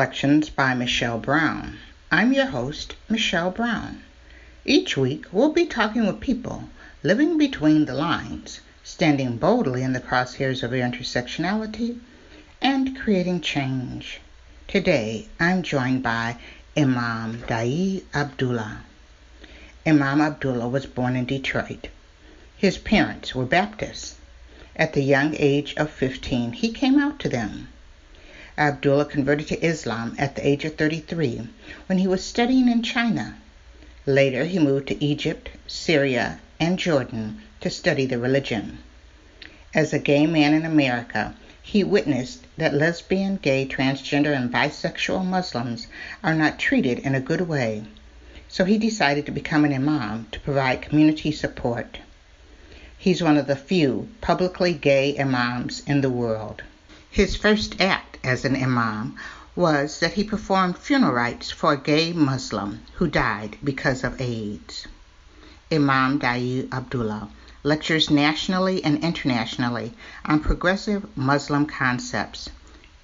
Collections by Michelle Brown. I'm your host, Michelle Brown. Each week, we'll be talking with people living between the lines, standing boldly in the crosshairs of intersectionality, and creating change. Today, I'm joined by Imam Daayiee Abdullah. Imam Abdullah was born in Detroit. His parents were Baptists. At the young age of 15, he came out to them. Abdullah converted to Islam at the age of 33 when he was studying in China. Later, he moved to Egypt, Syria, and Jordan to study the religion. As a gay man in America, he witnessed that lesbian, gay, transgender, and bisexual Muslims are not treated in a good way, so he decided to become an imam to provide community support. He's one of the few publicly gay imams in the world. His first act as an imam was that he performed funeral rites for a gay Muslim who died because of AIDS. Imam Daayiee Abdullah lectures nationally and internationally on progressive Muslim concepts,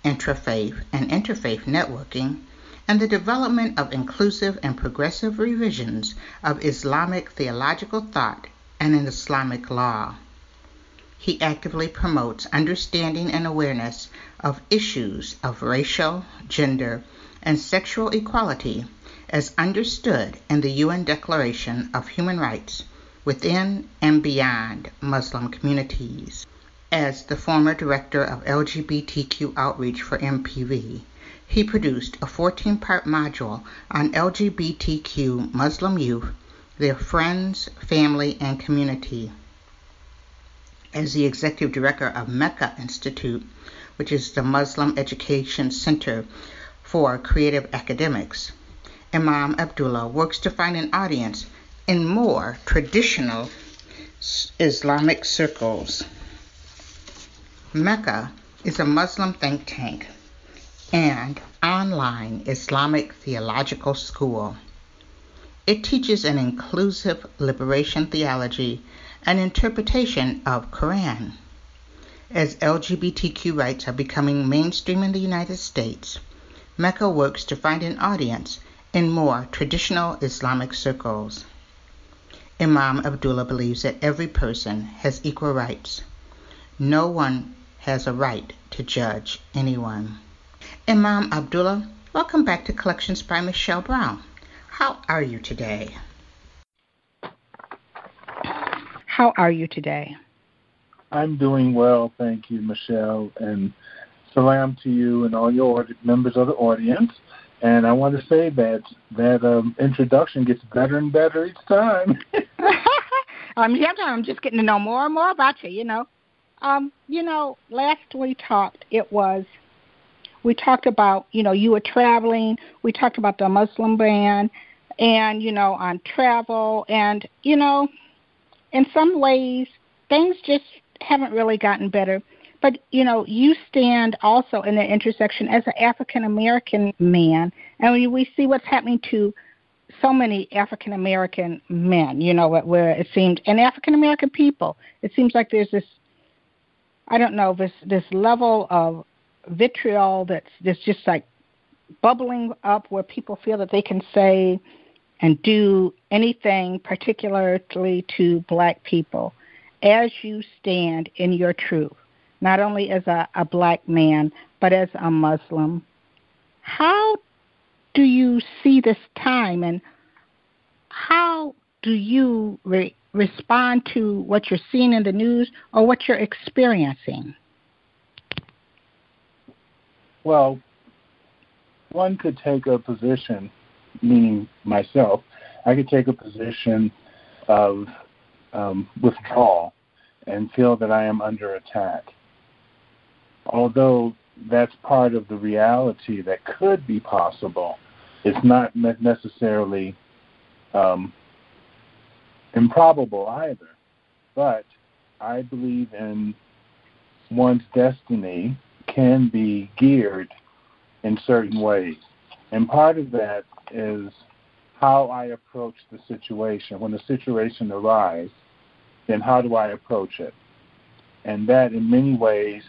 intrafaith and interfaith networking, and the development of inclusive and progressive revisions of Islamic theological thought and in Islamic law. He actively promotes understanding and awareness of issues of racial, gender, and sexual equality as understood in the UN Declaration of Human Rights within and beyond Muslim communities. As the former director of LGBTQ outreach for MPV, he produced a 14 part module on LGBTQ Muslim youth, their friends, family, and community. As the executive director of Mecca Institute, which is the Muslim Education Center for Creative Academics, Imam Abdullah works to find an audience in more traditional Islamic circles. Mecca is a Muslim think tank and online Islamic theological school. It teaches an inclusive liberation theology and interpretation of Quran. As LGBTQ rights are becoming mainstream in the United States, Mecca works to find an audience in more traditional Islamic circles. Imam Abdullah believes that every person has equal rights. No one has a right to judge anyone. Imam Abdullah, welcome back to Collections by Michelle Brown. How are you today? How are you today? I'm doing well, thank you, Michelle, and salam to you and all your members of the audience. And I want to say that that um, introduction gets better and better each time. um, yeah, I'm just getting to know more and more about you. You know, um, you know, last we talked, it was we talked about you know you were traveling. We talked about the Muslim ban, and you know on travel, and you know, in some ways things just haven't really gotten better. But you know, you stand also in the intersection as an African American man, and we see what's happening to so many African American men. You know, where it seems, and African American people, it seems like there's this, I don't know, this this level of vitriol that's that's just like bubbling up, where people feel that they can say and do anything, particularly to black people, as you stand in your truth not only as a, a black man, but as a Muslim. How do you see this time and how do you re- respond to what you're seeing in the news or what you're experiencing? Well, one could take a position, meaning myself, I could take a position of um, withdrawal and feel that I am under attack. Although that's part of the reality that could be possible, it's not necessarily um, improbable either. But I believe in one's destiny can be geared in certain ways. And part of that is how I approach the situation. When the situation arises, then how do I approach it? And that, in many ways,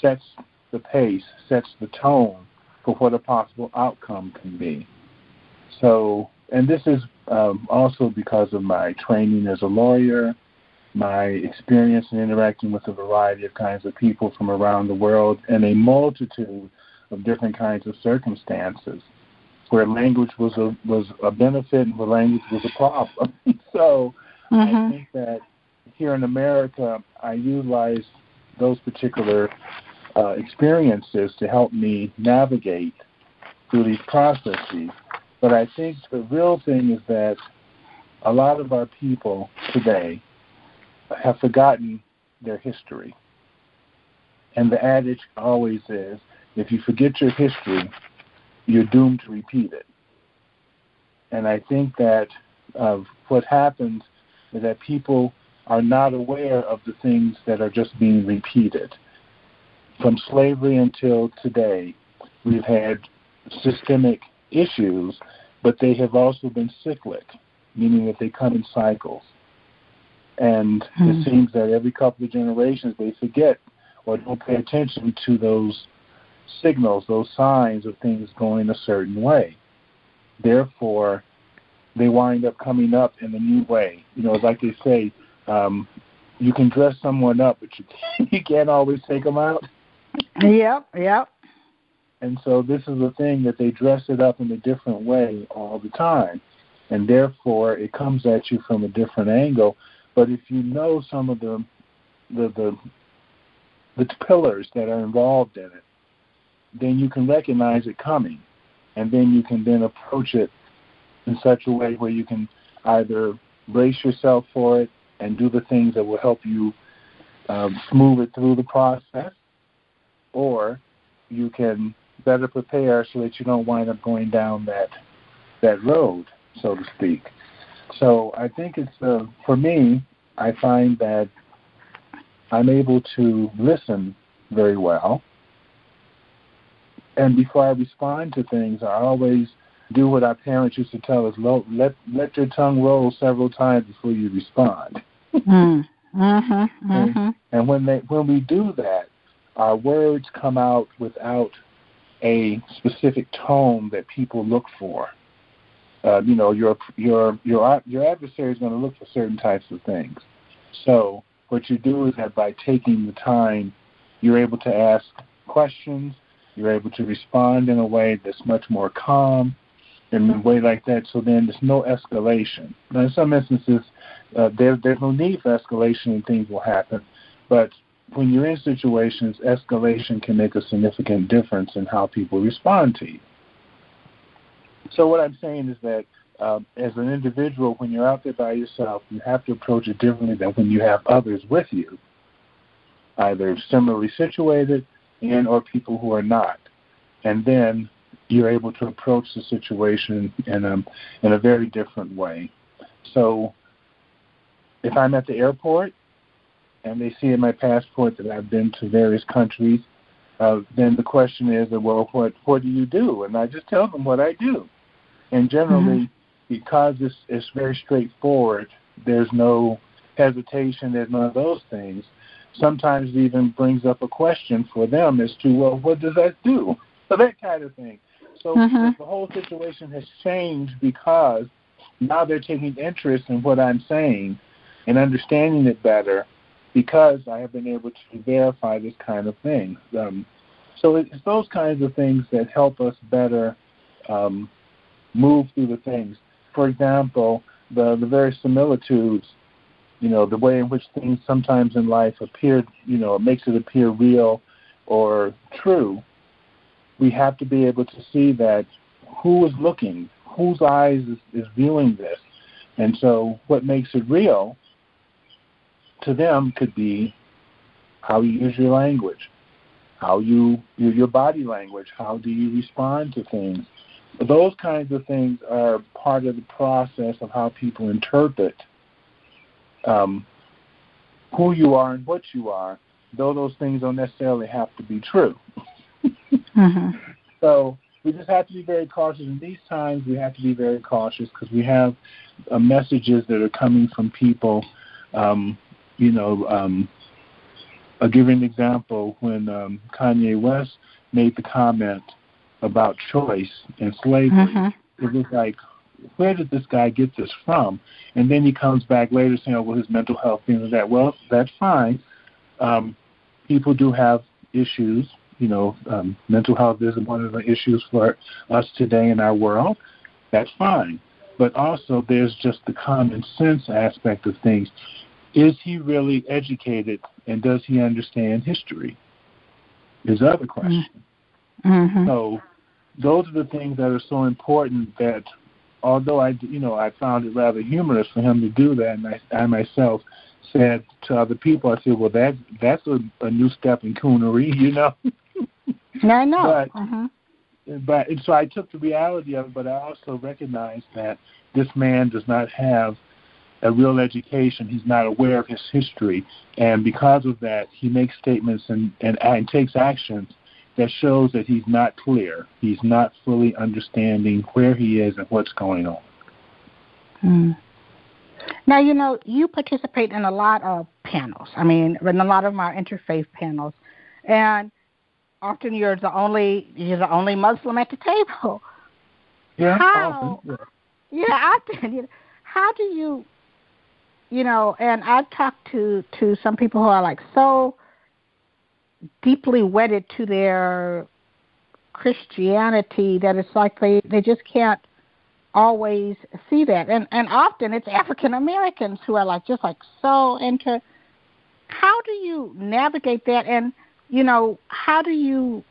sets the pace, sets the tone for what a possible outcome can be. So, and this is um, also because of my training as a lawyer, my experience in interacting with a variety of kinds of people from around the world, and a multitude of different kinds of circumstances where language was a was a benefit and where language was a problem. so mm-hmm. I think that here in America, I utilize those particular uh, experiences to help me navigate through these processes. But I think the real thing is that a lot of our people today have forgotten their history. And the adage always is if you forget your history, you're doomed to repeat it. And I think that uh, what happens is that people are not aware of the things that are just being repeated. From slavery until today, we've had systemic issues, but they have also been cyclic, meaning that they come in cycles. And mm-hmm. it hmm. seems that every couple of generations they forget or don't pay attention to those signals, those signs of things going a certain way. Therefore, they wind up coming up in a new way. You know, like they say, um, you can dress someone up, but you you can't always take them out. Yep, yep. And so this is the thing that they dress it up in a different way all the time, and therefore it comes at you from a different angle. But if you know some of the the the, the pillars that are involved in it, then you can recognize it coming, and then you can then approach it in such a way where you can either brace yourself for it and do the things that will help you um, smooth it through the process, or you can better prepare so that you don't wind up going down that that road, so to speak. So I think it's uh, for me. I find that I'm able to listen very well, and before I respond to things, I always do what our parents used to tell us: let let your tongue roll several times before you respond. mm. Mm-hmm, mm-hmm. And, and when they when we do that, our words come out without a specific tone that people look for. Uh, you know, your your your your adversary is going to look for certain types of things. So what you do is that by taking the time, you're able to ask questions. You're able to respond in a way that's much more calm, in a way like that. So then there's no escalation. Now, in some instances, uh, there, there's no need for escalation and things will happen. But when you're in situations, escalation can make a significant difference in how people respond to you. So what I'm saying is that um, as an individual, when you're out there by yourself, you have to approach it differently than when you have others with you, either similarly situated and or people who are not. And then you're able to approach the situation in a, in a very different way. So if I'm at the airport and they see in my passport that I've been to various countries, uh, then the question is, well, what what do you do? And I just tell them what I do. And generally, mm-hmm. because it's it's very straightforward, there's no hesitation, there's none of those things. Sometimes even brings up a question for them as to, well, what does that do? So that kind of thing. So mm-hmm. the whole situation has changed because now they're taking interest in what I'm saying and understanding it better because I have been able to verify this kind of thing. Um, so it's those kinds of things that help us better um, move through the things. For example, the the various similitudes, you know, the way in which things sometimes in life appear, you know, it makes it appear real or true. We have to be able to see that who is looking, whose eyes is, is viewing this, And so, what makes it real to them could be how you use your language, how you use your body language, how do you respond to things. Those kinds of things are part of the process of how people interpret um, who you are and what you are, though those things don't necessarily have to be true. mm-hmm. So we just have to be very cautious. In these times, we have to be very cautious because we have uh, messages that are coming from people. Um, you know, um, I'll give you an example. When um, Kanye West made the comment about choice and slavery, mm-hmm. it was like, where did this guy get this from? And then he comes back later saying, oh, well, his mental health, things like that. Well, that's fine. Um, people do have issues. You know, um, mental health is one of the issues for us today in our world. That's fine. But also, there's just the common sense aspect of things. Is he really educated and does he understand history? Is the other question. Mm-hmm. So, those are the things that are so important that although I, you know, I found it rather humorous for him to do that, and I, I myself said to other people, I said, well, that that's a, a new step in coonery, you know. I know. But, uh-huh. but and so I took the reality of it, but I also recognized that this man does not have a real education. He's not aware of his history, and because of that, he makes statements and and, and takes actions that shows that he's not clear. He's not fully understanding where he is and what's going on. Hmm. Now, you know, you participate in a lot of panels. I mean, in a lot of our interfaith panels, and often you're the only you're the only Muslim at the table. Yeah. How? Often, yeah. yeah, often. You know, how do you, you know? And I've talked to to some people who are like so deeply wedded to their Christianity that it's like they they just can't always see that. And and often it's African Americans who are like just like so into how do you navigate that? And you know how do you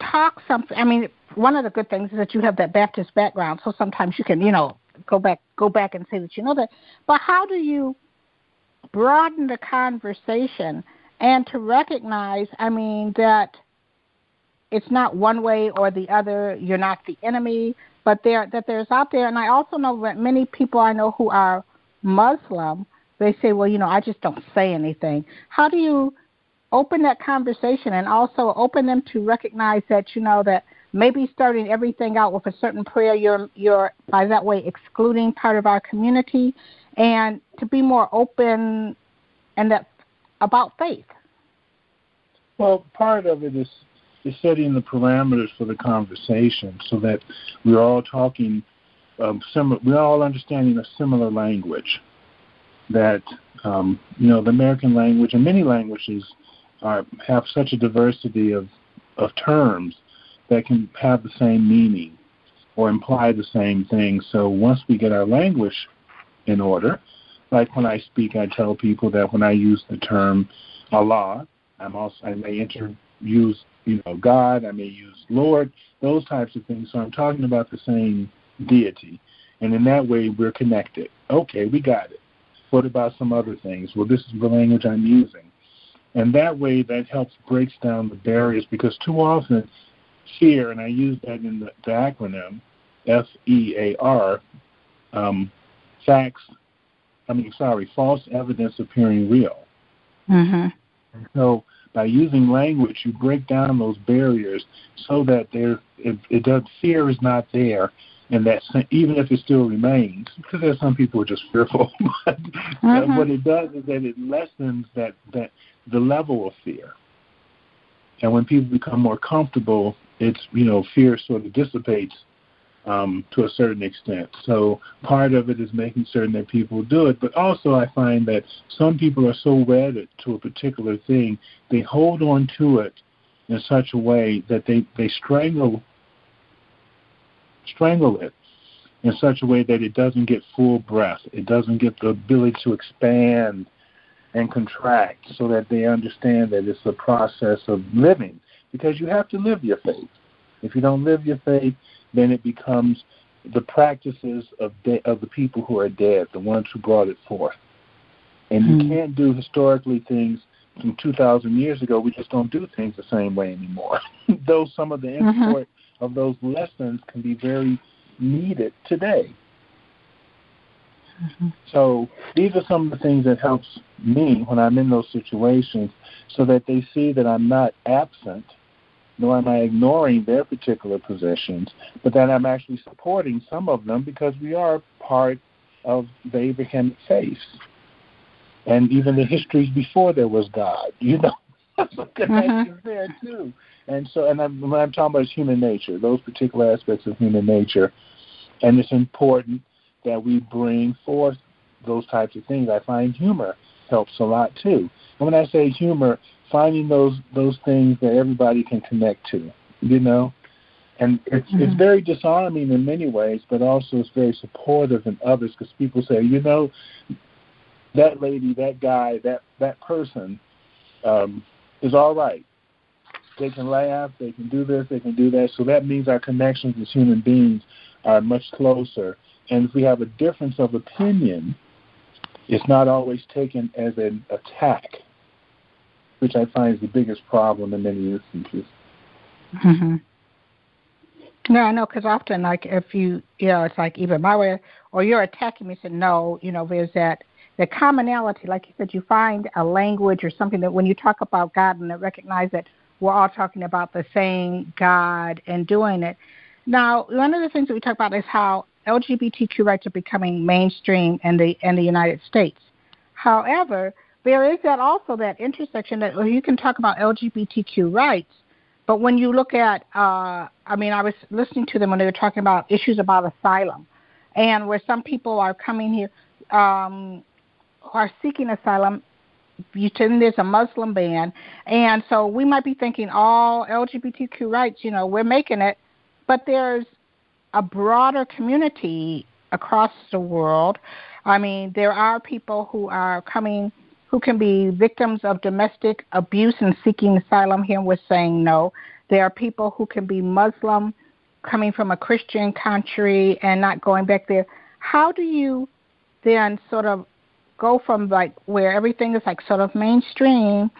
talk something? I mean one of the good things is that you have that Baptist background. So sometimes you can you know go back go back and say that you know that. But how do you broaden the conversation and to recognize, I mean, that it's not one way or the other. You're not the enemy, but there that there's out there. And I also know that many people I know who are Muslim, they say, well, you know, I just don't say anything. How do you open that conversation and also open them to recognize that you know that maybe starting everything out with a certain prayer, you're you're by that way excluding part of our community, and to be more open and that about faith? Well, part of it is, is setting the parameters for the conversation so that we're all talking um, we're all understanding a similar language. That um, you know, the American language and many languages are have such a diversity of of terms that can have the same meaning or imply the same thing. So once we get our language in order, like when I speak, I tell people that when I use the term Allah, I'm also I may inter, use you know God, I may use Lord, those types of things. So I'm talking about the same deity, and in that way we're connected. Okay, we got it. What about some other things? Well, this is the language I'm using, and that way that helps breaks down the barriers because too often fear, and I use that in the, the acronym F E A R, um, facts I mean, sorry, false evidence appearing real. Mm-hmm. So by using language, you break down those barriers so that there, it, it does fear is not there, and that even if it still remains, because there's some people who are just fearful, but mm-hmm. what it does is that it lessens that that the level of fear. And when people become more comfortable, it's you know fear sort of dissipates um, to a certain extent. So part of it is making certain that people do it, but also I find that some people are so wedded to a particular thing, they hold on to it in such a way that they, they strangle strangle it in such a way that it doesn't get full breath. It doesn't get the ability to expand and contract so that they understand that it's a process of living because you have to live your faith. If you don't live your faith, then it becomes the practices of de- of the people who are dead, the ones who brought it forth. And mm-hmm. you can't do historically things from 2,000 years ago. We just don't do things the same way anymore. Though some of the mm-hmm. import mm-hmm. of those lessons can be very needed today. Mm-hmm. So these are some of the things that helps me when I'm in those situations, so that they see that I'm not absent, nor am I ignoring their particular positions, but that I'm actually supporting some of them because we are part of the Abrahamic faith, and even the histories before there was God. You know, so connections mm-hmm. there too. And so, and I'm, when I'm talking about human nature, those particular aspects of human nature, and it's important that we bring forth those types of things. I find humor helps a lot too. When I say humor, finding those those things that everybody can connect to, you know, and it's mm-hmm. it's very disarming in many ways, but also it's very supportive in others because people say, you know, that lady, that guy, that that person um, is all right. They can laugh, they can do this, they can do that. So that means our connections as human beings are much closer and if we have a difference of opinion, it's not always taken as an attack, which I find is the biggest problem in many instances. Mm-hmm. Yeah, I know, because often, like, if you, you know, it's like either my way or you're attacking me, said, no, you know, there's that, the commonality, like you said, you find a language or something that when you talk about God and recognize that we're all talking about the same God and doing it. Now, one of the things that we talk about is how LGBTQ rights are becoming mainstream in the in the United States. However, there is that also that intersection that you can talk about LGBTQ rights, but when you look at, uh, I mean, I was listening to them when they were talking about issues about asylum, and where some people are coming here um, who are seeking asylum. You tell there's a Muslim ban, and so we might be thinking all LGBTQ rights, you know, we're making it, but there's a broader community across the world. I mean, there are people who are coming who can be victims of domestic abuse and seeking asylum here we're saying no. There are people who can be Muslim coming from a Christian country and not going back there. How do you then sort of go from like where everything is like sort of mainstream,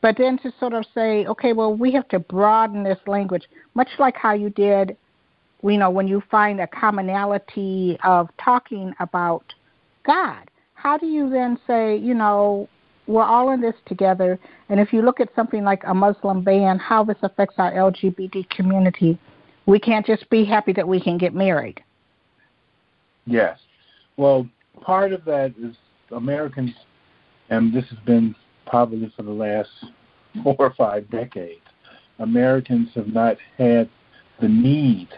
but then to sort of say, okay, well, we have to broaden this language, much like how you did you know, when you find a commonality of talking about God, how do you then say, you know, we're all in this together? And if you look at something like a Muslim ban, how this affects our LGBT community, we can't just be happy that we can get married. Yes. Well, part of that is Americans, and this has been probably for the last four or five decades, Americans have not had the need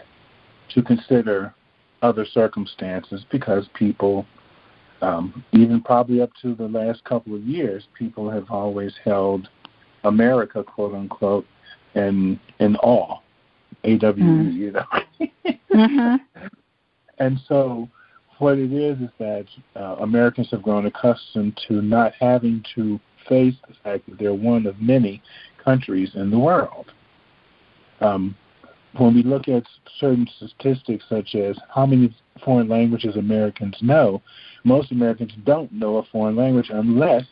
to consider other circumstances because people, um, even probably up to the last couple of years, people have always held America, quote unquote, in in awe. AW, mm. you know. mm-hmm. And so, what it is is that uh, Americans have grown accustomed to not having to face the fact that they're one of many countries in the world. Um, when we look at certain statistics such as how many foreign languages Americans know, most Americans don't know a foreign language unless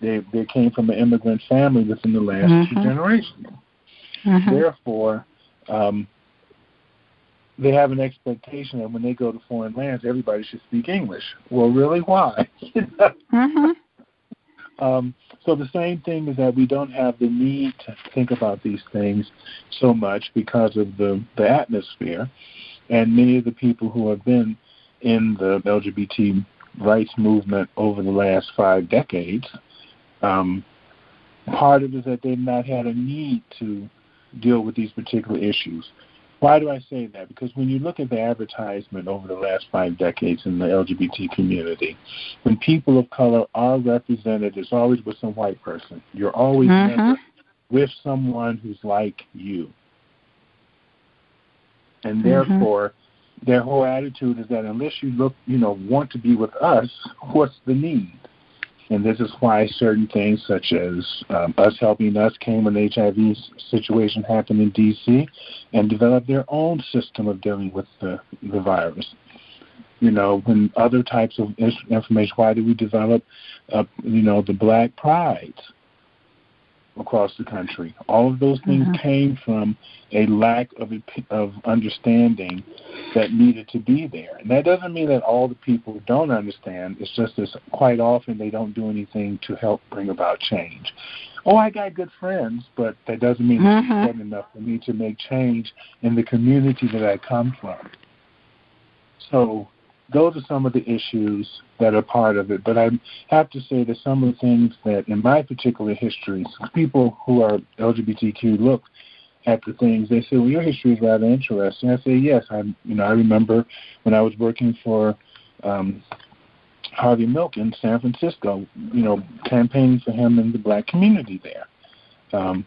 they they came from an immigrant family within the last mm-hmm. two generations. Mm-hmm. Therefore, um, they have an expectation that when they go to foreign lands, everybody should speak English. Well, really, why? mm-hmm. Um, so the same thing is that we don't have the need to think about these things so much because of the, the atmosphere. And many of the people who have been in the LGBT rights movement over the last five decades, um, part of it is that they've not had a need to deal with these particular issues. Why do I say that? Because when you look at the advertisement over the last five decades in the LGBT community, when people of color are represented, it's always with some white person. You're always mm-hmm. with someone who's like you. And mm-hmm. therefore, their whole attitude is that unless you look, you know, want to be with us, what's the need? And this is why certain things, such as um, us helping us, came when the HIV situation happened in D.C. and developed their own system of dealing with the, the virus. You know, when other types of information, why did we develop, uh, you know, the Black Prides? Across the country. All of those things mm-hmm. came from a lack of of understanding that needed to be there. And that doesn't mean that all the people don't understand. It's just that quite often they don't do anything to help bring about change. Oh, I got good friends, but that doesn't mean mm-hmm. it's good enough for me to make change in the community that I come from. So those are some of the issues that are part of it. But I have to say that some of the things that in my particular history, people who are LGBTQ look at the things, they say, "Well, your history is rather interesting." I say, "Yes, I, you know, I remember when I was working for." Um, Harvey Milk in San Francisco, you know, campaigning for him in the black community there. Um,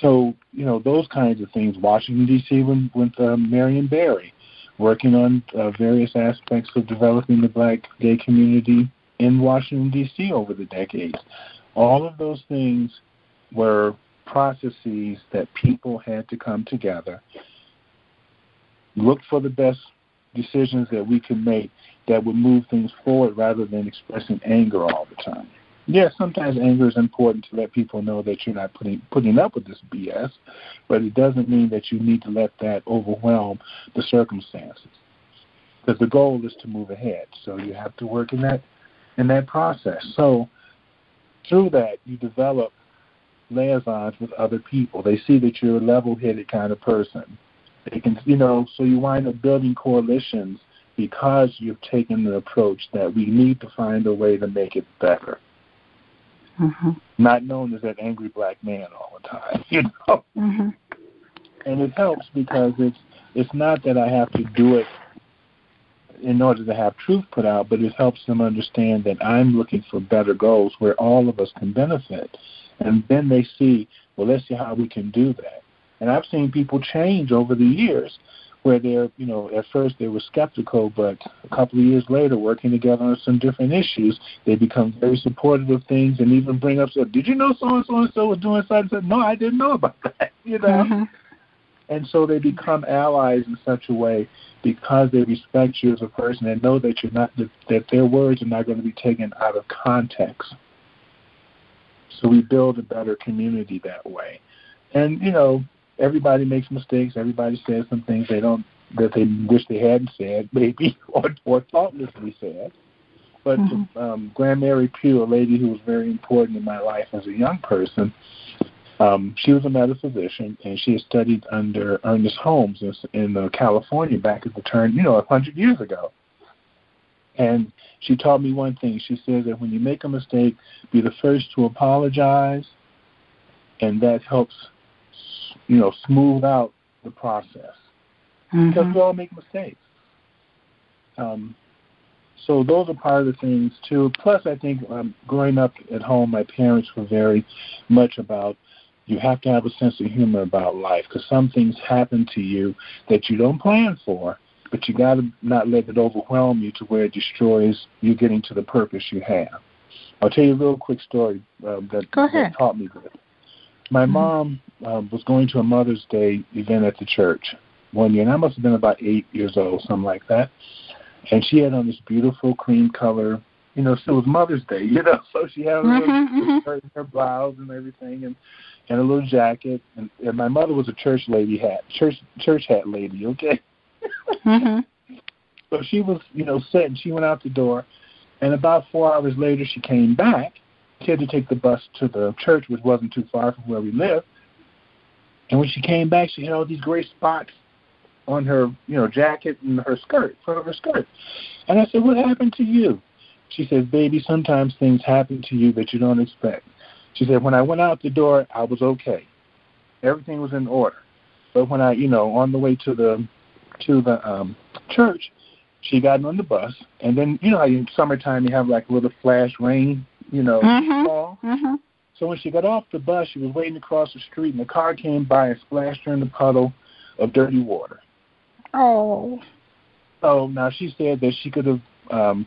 so, you know, those kinds of things. Washington D.C. with, with uh, Marion Barry, working on uh, various aspects of developing the black gay community in Washington, D.C. over the decades. All of those things were processes that people had to come together, look for the best decisions that we could make that would move things forward rather than expressing anger all the time yes, sometimes anger is important to let people know that you're not putting putting up with this BS, but it doesn't mean that you need to let that overwhelm the circumstances. Because the goal is to move ahead, so you have to work in that in that process. So through that, you develop liaisons with other people. They see that you're a level-headed kind of person. They can, you know, so you wind up building coalitions because you've taken the approach that we need to find a way to make it better mm-hmm. not known as that angry black man all the time, you know. Mm-hmm. And it helps because it's it's not that I have to do it in order to have truth put out, but it helps them understand that I'm looking for better goals where all of us can benefit. And then they see, well, let's see how we can do that. And I've seen people change over the years where they're, you know, at first they were skeptical, but a couple of years later, working together on some different issues, they become very supportive of things and even bring up, so, did you know so and so and so was doing something? Said, no, I didn't know about that, you know. Mm-hmm. And so they become allies in such a way because they respect you as a person and know that you're not that, that their words are not going to be taken out of context. So we build a better community that way. And you know, everybody makes mistakes. Everybody says some things they don't that they wish they hadn't said, maybe or or thoughtlessly said. But mm-hmm. um, Grand Mary Pugh, a lady who was very important in my life as a young person, um, she was a metaphysician, and she had studied under Ernest Holmes in, in uh, California back at the turn, you know, a hundred years ago. And she taught me one thing. She says that when you make a mistake, be the first to apologize, and that helps you know, smooth out the process mm-hmm. because we all make mistakes. Um, so those are part of the things too. Plus, I think um, growing up at home, my parents were very much about you have to have a sense of humor about life because some things happen to you that you don't plan for, but you got to not let it overwhelm you to where it destroys you getting to the purpose you have. I'll tell you a real quick story uh, that, that taught me this. My mm-hmm. mom um, was going to a Mother's Day event at the church one year, and I must have been about eight years old, something like that. And she had on this beautiful cream color, you know, so it was Mother's Day, you know, so she had mm-hmm, mm-hmm. shirt and her blouse and everything, and and a little jacket. And, and my mother was a church lady hat, church church hat lady, okay. mm-hmm. So she was, you know, set, and she went out the door. And about four hours later, she came back. She had to take the bus to the church, which wasn't too far from where we lived. And when she came back, she had all these gray spots on her, you know, jacket and her skirt, front of her skirt. And I said, "What happened to you?" She says, "Baby, sometimes things happen to you that you don't expect." She said, "When I went out the door, I was okay. Everything was in order. But when I, you know, on the way to the to the um church, she got on the bus, and then you know in summertime you have like a little flash rain, you know, mm-hmm. fall. Mm-hmm. So when she got off the bus, she was waiting across the street, and the car came by and splashed her in the puddle of dirty water. Oh. So now she said that she could have um,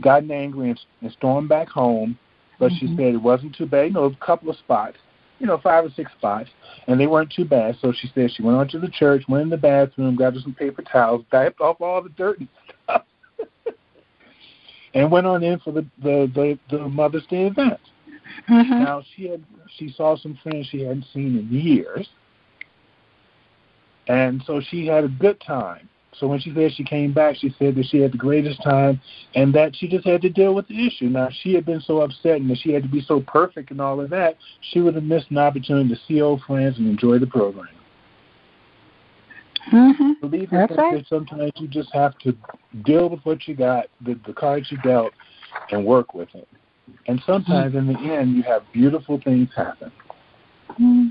gotten angry and, and stormed back home, but mm-hmm. she said it wasn't too bad. You know, a couple of spots, you know, five or six spots, and they weren't too bad. So she said she went on to the church, went in the bathroom, grabbed her some paper towels, wiped off all the dirt and stuff, and went on in for the the the, the Mother's Day event. Mm-hmm. Now she had she saw some friends she hadn't seen in years, and so she had a good time. So when she said she came back, she said that she had the greatest time and that she just had to deal with the issue. Now, she had been so upset and that she had to be so perfect and all of that, she would have missed an opportunity to see old friends and enjoy the program. Mm-hmm. Believe That's right. that sometimes you just have to deal with what you got, the, the cards you dealt, and work with it. And sometimes in the end, you have beautiful things happen. Mm-hmm.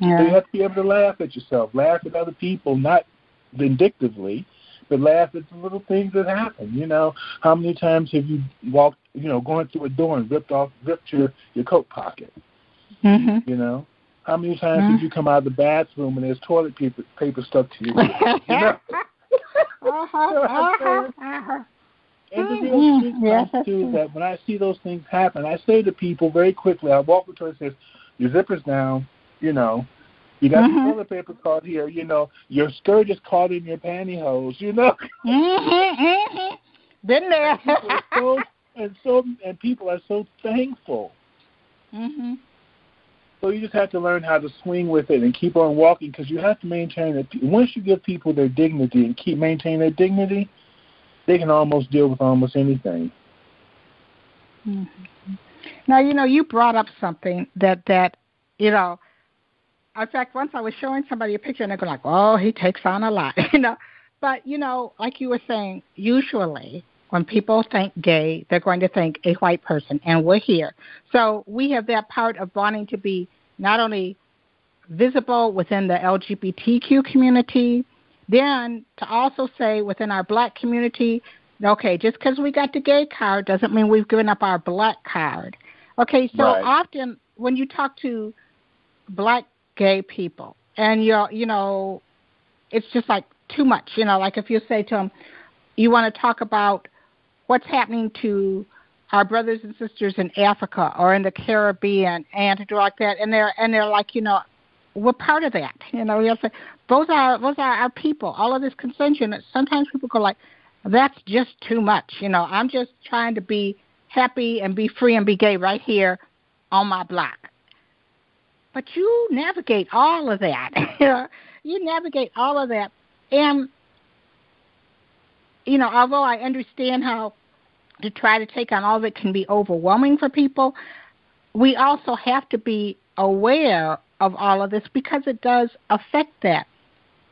Yeah. So you have to be able to laugh at yourself, laugh at other people, not vindictively, but laugh at the little things that happen. You know, how many times have you walked, you know, going through a door and ripped off, ripped your your coat pocket? Mm-hmm. You know, how many times Mhm. have you come out of the bathroom and there's toilet paper paper stuck to you know? And the Mhm. real truth Yes, too true. that when I see those things happen, I say to people very quickly, I walk up to and says, Your zipper's down, you know, you got Mhm. the toilet paper caught here, you know, your skirt is caught in your pantyhose, you know. Mm-hmm, mm-hmm. Been there. are so and so and people are so thankful. mm-hmm. So you just have to learn how to swing with it and keep on walking because you have to maintain it. Once you give people their dignity and keep maintaining their dignity, they can almost deal with almost anything. Mm-hmm. Now you know you brought up something that that you know. In fact, once I was showing somebody a picture, and they're going like, "Oh, he takes on a lot," you know. But you know, like you were saying, usually when people think gay, they're going to think a white person, and we're here. So we have that part of wanting to be not only visible within the LGBTQ community, then to also say within our black community, okay, just because we got the gay card doesn't mean we've given up our black card. Okay, so Right. often when you talk to black gay people, and you're, you know, it's just like too much. You know, like if you say to them, you want to talk about what's happening to our brothers and sisters in Africa or in the Caribbean and to do like that, and they're and they're like, you know, we're part of that. You know, you'll say those are those are our people. All of this. And sometimes people go like, that's just too much. You know, I'm just trying to be happy and be free and be gay right here on my block. But you navigate all of that. you navigate all of that, and you know, although I understand how to try to take on all of it can be overwhelming for people, we also have to be aware of all of this because it does affect that.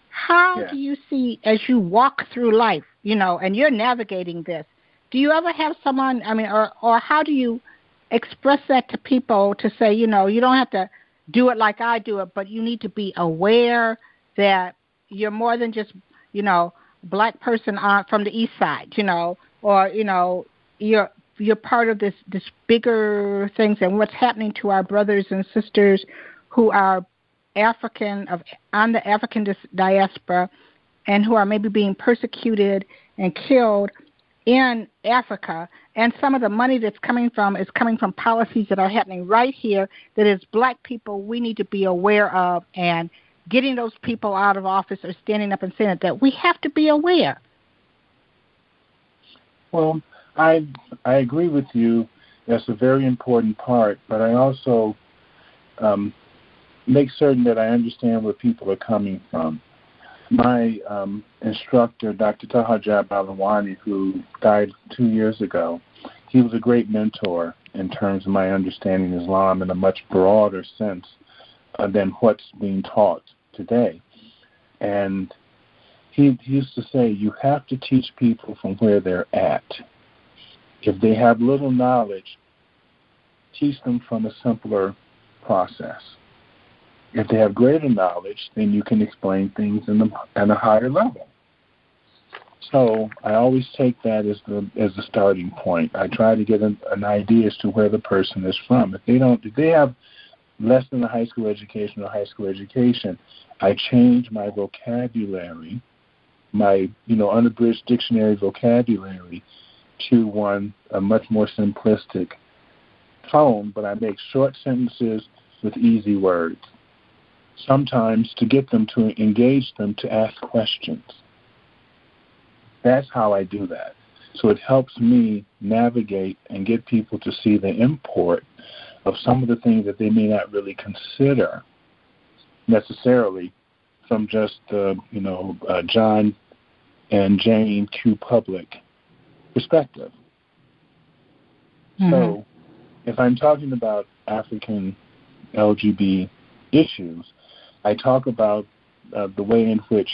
How Yeah. do you see as you walk through life, you know, and you're navigating this? Do you ever have someone, I mean, or or how do you express that to people to say, you know, you don't have to do it like I do it, but you need to be aware that you're more than just, you know, black person on from the east side, you know, or you know, you're you're part of this this bigger things and what's happening to our brothers and sisters who are African of on the African diaspora and who are maybe being persecuted and killed in Africa. And some of the money that's coming from is coming from policies that are happening right here that as black people we need to be aware of and getting those people out of office or standing up and saying that we have to be aware. Well, I I agree with you. That's a very important part, but I also um, make certain that I understand where people are coming from. My um, instructor, Dr. Taha Jabir Alalwani, who died two years ago, he was a great mentor in terms of my understanding Islam in a much broader sense Uh, than what's being taught today. And he, he used to say, you have to teach people from where they're at. If they have little knowledge, teach them from a simpler process. If they have greater knowledge, then you can explain things in the, at a higher level. So I always take that as the as the starting point. I try to get an, an idea as to where the person is from. If they don't, if they have less than a high school education or high school education, I change my vocabulary, my you know unabridged dictionary vocabulary, to one a much more simplistic tone. but I make short sentences with easy words. Sometimes to get them to engage them to ask questions. That's how I do that. So it helps me navigate and get people to see the import of some of the things that they may not really consider necessarily from just uh, you know uh, John and Jane Q Public perspective. Mm-hmm. So, if I'm talking about African LGBT issues, I talk about uh, the way in which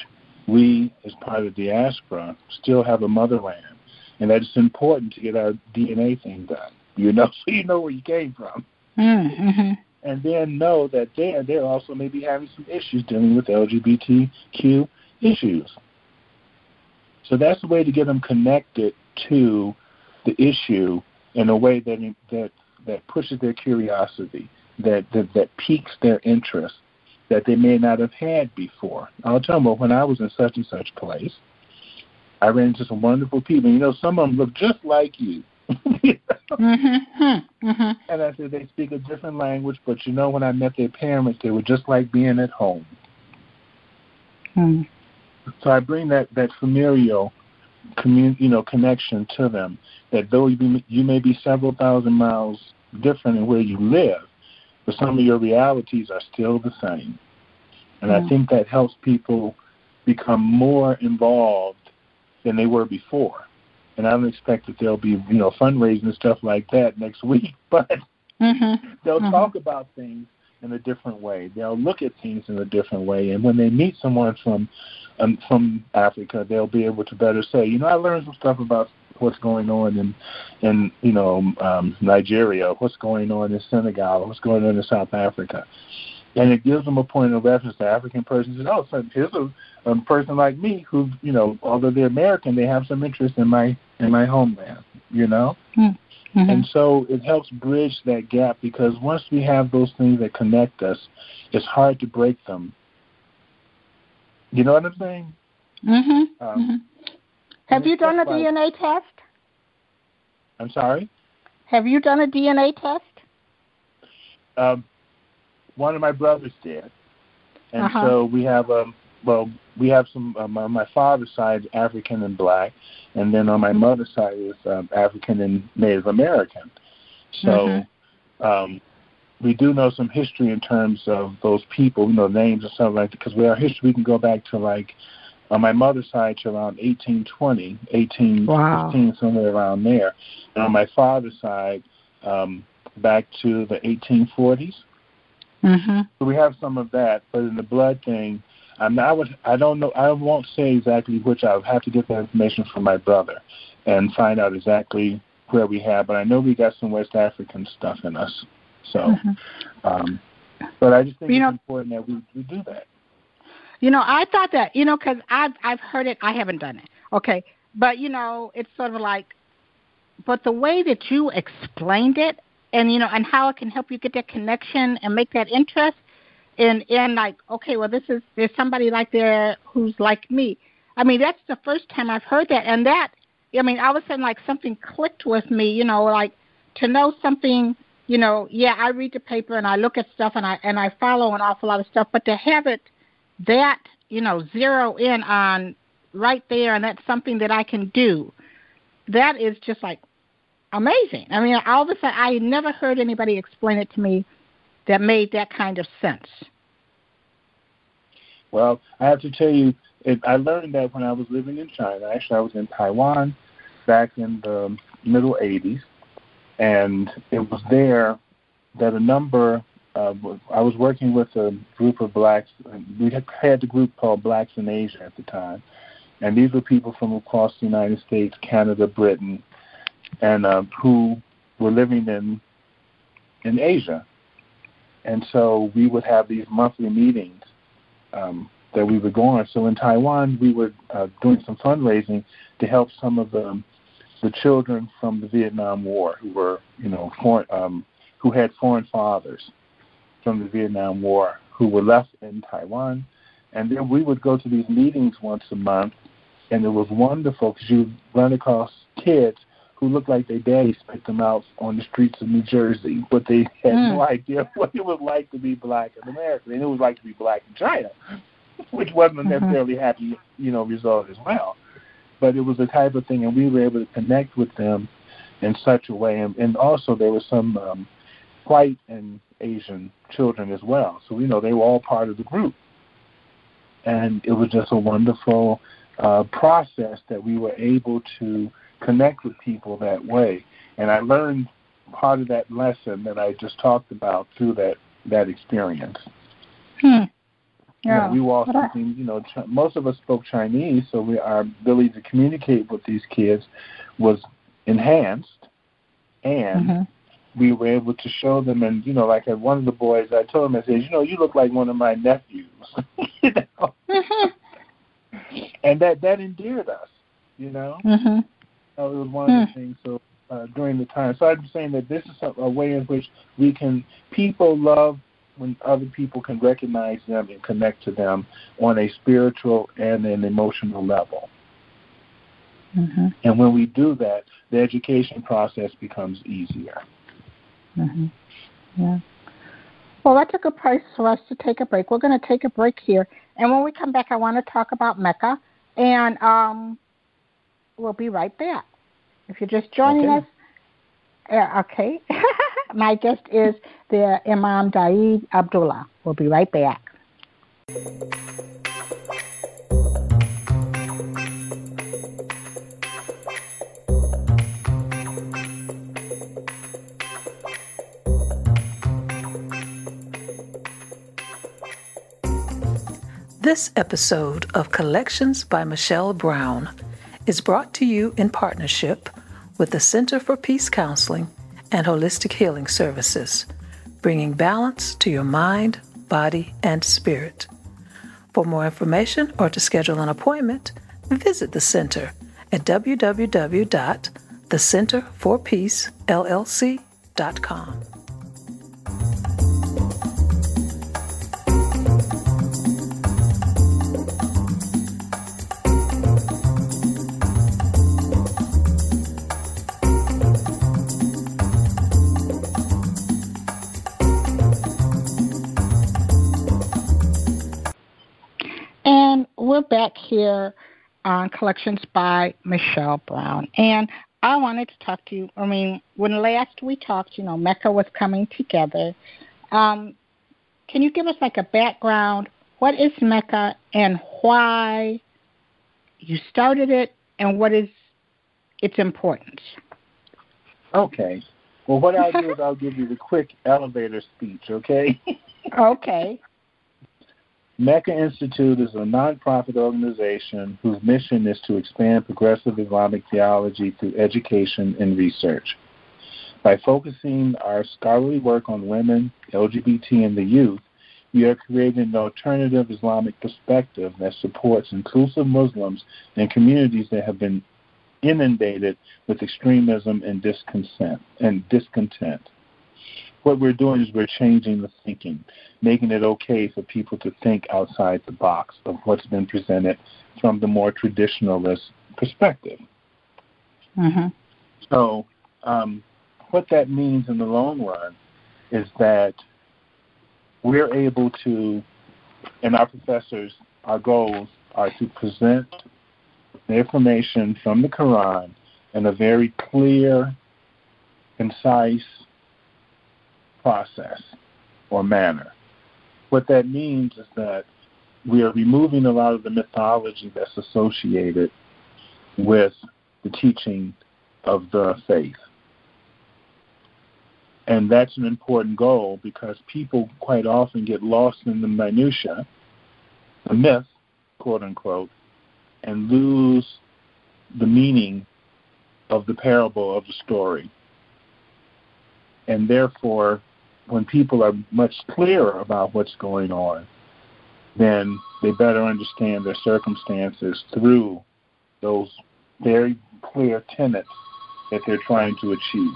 we, as part of the diaspora, still have a motherland, and that it's important to get our DNA thing done. You know, so you know where you came from, mm-hmm. and then know that there they're also maybe having some issues dealing with LGBTQ issues. So that's the way to get them connected to the issue in a way that that that pushes their curiosity, that that, that piques their interest that they may not have had before. I'll tell them, well, when I was in such and such place, I ran into some wonderful people. You know, some of them look just like you. Mm-hmm. Mm-hmm. And I said they speak a different language, but you know, when I met their parents, they were just like being at home. Mm. So I bring that that familial, commun, you know, connection to them. That though you, be, you may be several thousand miles different in where you live, but some of your realities are still the same. And I think that helps people become more involved than they were before. And I don't expect that there'll be, you know, fundraising and stuff like that next week, but mm-hmm. they'll mm-hmm. talk about things in a different way. They'll look at things in a different way. And when they meet someone from um, from Africa, they'll be able to better say, you know, I learned some stuff about what's going on in in you know um, Nigeria, what's going on in Senegal, what's going on in South Africa, and it gives them a point of reference. The African person says, "Oh, so here's a, a person like me who, you know, although they're American, they have some interest in my in my homeland." You know. Mm-hmm. And so it helps bridge that gap because once we have those things that connect us, it's hard to break them. You know what I'm saying? Mm-hmm. Um, mm-hmm. Have you done a like, DNA test? I'm sorry? Have you done a DNA test? Um, one of my brothers did. And uh-huh. so we have um well we have some um, on my father's side African and black, and then on my mm-hmm. mother's side is um, African and Native American. So mm-hmm. um, we do know some history in terms of those people, you know, names and stuff like that. Because we our history, we can go back to like on my mother's side to around 1820, 1815, wow. somewhere around there. And on my father's side, um, back to the 1840s. Mm-hmm. So we have some of that, but in the blood thing, I'm not, I would I don't know I won't say exactly which I would have to get that information from my brother and find out exactly where we have, but I know we got some West African stuff in us. So, mm-hmm. um, but I just think you it's know, important that we, we do that. You know, I thought that you know because I've I've heard it. I haven't done it. Okay, but you know, it's sort of like, but the way that you explained it, and you know, and how it can help you get that connection and make that interest, and and like, okay, well, this is there's somebody like there who's like me. I mean, that's the first time I've heard that, and that, I mean, all of a sudden, like something clicked with me. You know, like to know something. You know, yeah, I read the paper and I look at stuff and I and I follow an awful lot of stuff, but to have it that you know zero in on right there and that's something that I can do that is just like amazing. I mean, all of a sudden, I never heard anybody explain it to me that made that kind of sense. Well, I have to tell you, it, I learned that when I was living in China. Actually, I was in Taiwan back in the middle 80s, and it was there that a number uh, I was working with a group of blacks. We had the group called Blacks in Asia at the time, and these were people from across the United States, Canada, Britain, and uh, who were living in in Asia. And so we would have these monthly meetings um, that we would go on. So in Taiwan, we were uh, doing some fundraising to help some of the the children from the Vietnam War who were, you know, foreign, um, who had foreign fathers from the Vietnam War who were left in Taiwan. And then we would go to these meetings once a month, and it was wonderful because you run across kids who looked like their daddy spit them out on the streets of New Jersey, but they had mm. no idea what it was like to be black in America, and it was like to be black in China, which wasn't a mm-hmm. necessarily happy, you know, result as well. But it was the type of thing, and we were able to connect with them in such a way, and, and also there was some um, white and Asian children as well. So you know they were all part of the group, and it was just a wonderful uh, process that we were able to connect with people that way. And I learned part of that lesson that I just talked about through that that experience. Hmm. Yeah. You know, we were all speaking, you know, most of us spoke Chinese, so we, our ability to communicate with these kids was enhanced, and mm-hmm we were able to show them and you know like one of the boys i told him i said you know you look like one of my nephews you know mm-hmm. and that that endeared us you know mm-hmm. It was one of the hmm. things so uh, during the time so i'm saying that this is a, a way in which we can people love when other people can recognize them and connect to them on a spiritual and an emotional level mm-hmm. and when we do that the education process becomes easier Mm-hmm. Yeah. Well, that's a good place for us to take a break. We're going to take a break here, and when we come back, I want to talk about Mecca, and um, we'll be right back. If you're just joining okay. us, uh, okay. My guest is the Imam Daayiee Abdullah. We'll be right back. This episode of Collections by Michelle Brown is brought to you in partnership with the Center for Peace Counseling and Holistic Healing Services, bringing balance to your mind, body, and spirit. For more information or to schedule an appointment, visit the center at www.thecenterforpeacellc.com. here on Collections by Michelle Brown. And I wanted to talk to you. I mean, when last we talked, you know, Mecca was coming together. Um, can you give us like a background? What is Mecca and why you started it and what is its importance? Okay. Well, what I'll do is I'll give you the quick elevator speech, okay? okay. Mecca Institute is a nonprofit organization whose mission is to expand progressive Islamic theology through education and research. By focusing our scholarly work on women, LGBT, and the youth, we are creating an alternative Islamic perspective that supports inclusive Muslims and communities that have been inundated with extremism and discontent. And discontent what we're doing is we're changing the thinking, making it okay for people to think outside the box of what's been presented from the more traditionalist perspective. Mm-hmm. So, um, what that means in the long run is that we're able to, and our professors, our goals are to present the information from the Quran in a very clear, concise, process or manner. What that means is that we are removing a lot of the mythology that's associated with the teaching of the faith. And that's an important goal because people quite often get lost in the minutiae, the myth, quote unquote, and lose the meaning of the parable of the story. And therefore, when people are much clearer about what's going on, then they better understand their circumstances through those very clear tenets that they're trying to achieve.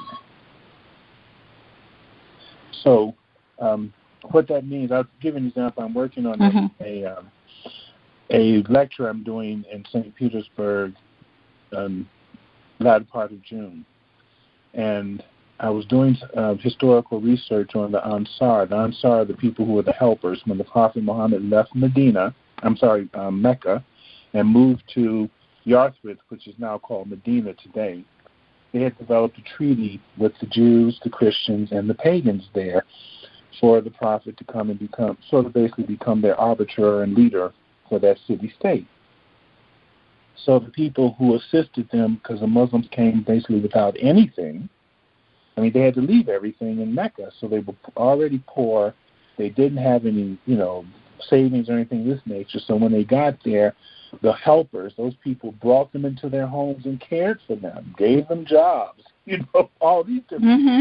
So, um, what that means, I'll give an example. I'm working on mm-hmm. a um, a lecture I'm doing in St. Petersburg, um, latter part of June, and I was doing uh, historical research on the Ansar. The Ansar are the people who were the helpers when the Prophet Muhammad left Medina. I'm sorry, um, Mecca, and moved to Yathrib, which is now called Medina today. They had developed a treaty with the Jews, the Christians, and the pagans there for the Prophet to come and become, sort of basically become their arbiter and leader for that city state. So the people who assisted them, because the Muslims came basically without anything, I mean, they had to leave everything in Mecca, so they were already poor. They didn't have any, you know, savings or anything of this nature. So when they got there, the helpers, those people brought them into their homes and cared for them, gave them jobs, you know, all these different. Mm-hmm.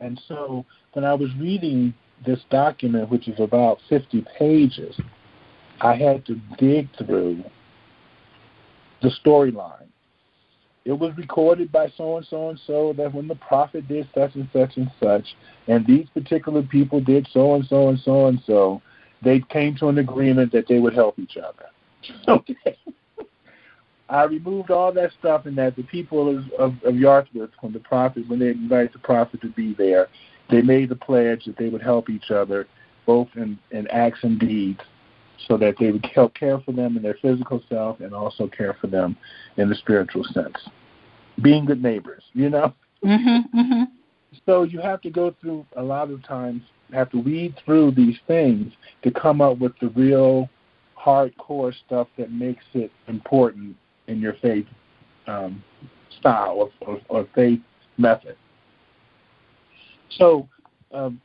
And so when I was reading this document, which is about 50 pages, I had to dig through the storyline it was recorded by so and so and so that when the prophet did such and such and such, and these particular people did so and so and so and so, they came to an agreement that they would help each other. Okay. I removed all that stuff and that the people of, of, when the prophet, when they invited the prophet to be there, they made the pledge that they would help each other, both in, in acts and deeds, so that they would help care for them in their physical self and also care for them in the spiritual sense being good neighbors, you know? Mm-hmm, mm-hmm. So you have to go through a lot of times, have to weed through these things to come up with the real hardcore stuff that makes it important in your faith um, style or, or, or faith method. So um,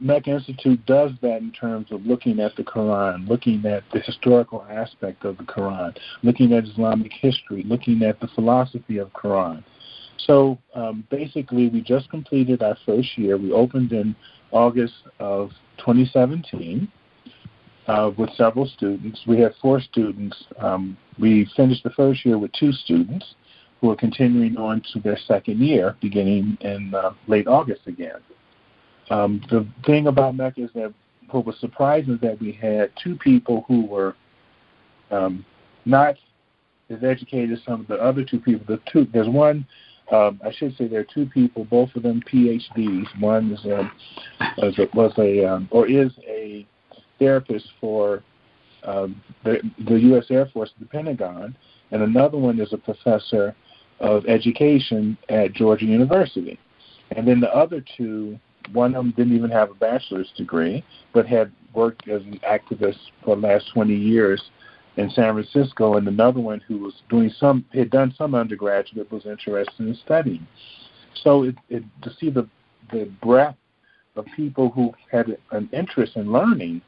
Mecca Institute does that in terms of looking at the Quran, looking at the historical aspect of the Quran, looking at Islamic history, looking at the philosophy of Quran. So um, basically, we just completed our first year. We opened in August of 2017 uh, with several students. We had four students. Um, we finished the first year with two students who are continuing on to their second year, beginning in uh, late August again. Um, the thing about Mecca is that what was surprising is that we had two people who were um, not as educated as some of the other two people. The two, there's one, um, I should say, there are two people, both of them PhDs. One is a, was a, was a um, or is a therapist for um, the, the U.S. Air Force, at the Pentagon, and another one is a professor of education at Georgia University. And then the other two one of them didn't even have a bachelor's degree, but had worked as an activist for the last 20 years in San Francisco, and another one who was doing some had done some undergraduate was interested in studying. So it, it, to see the the breadth of people who had an interest in learning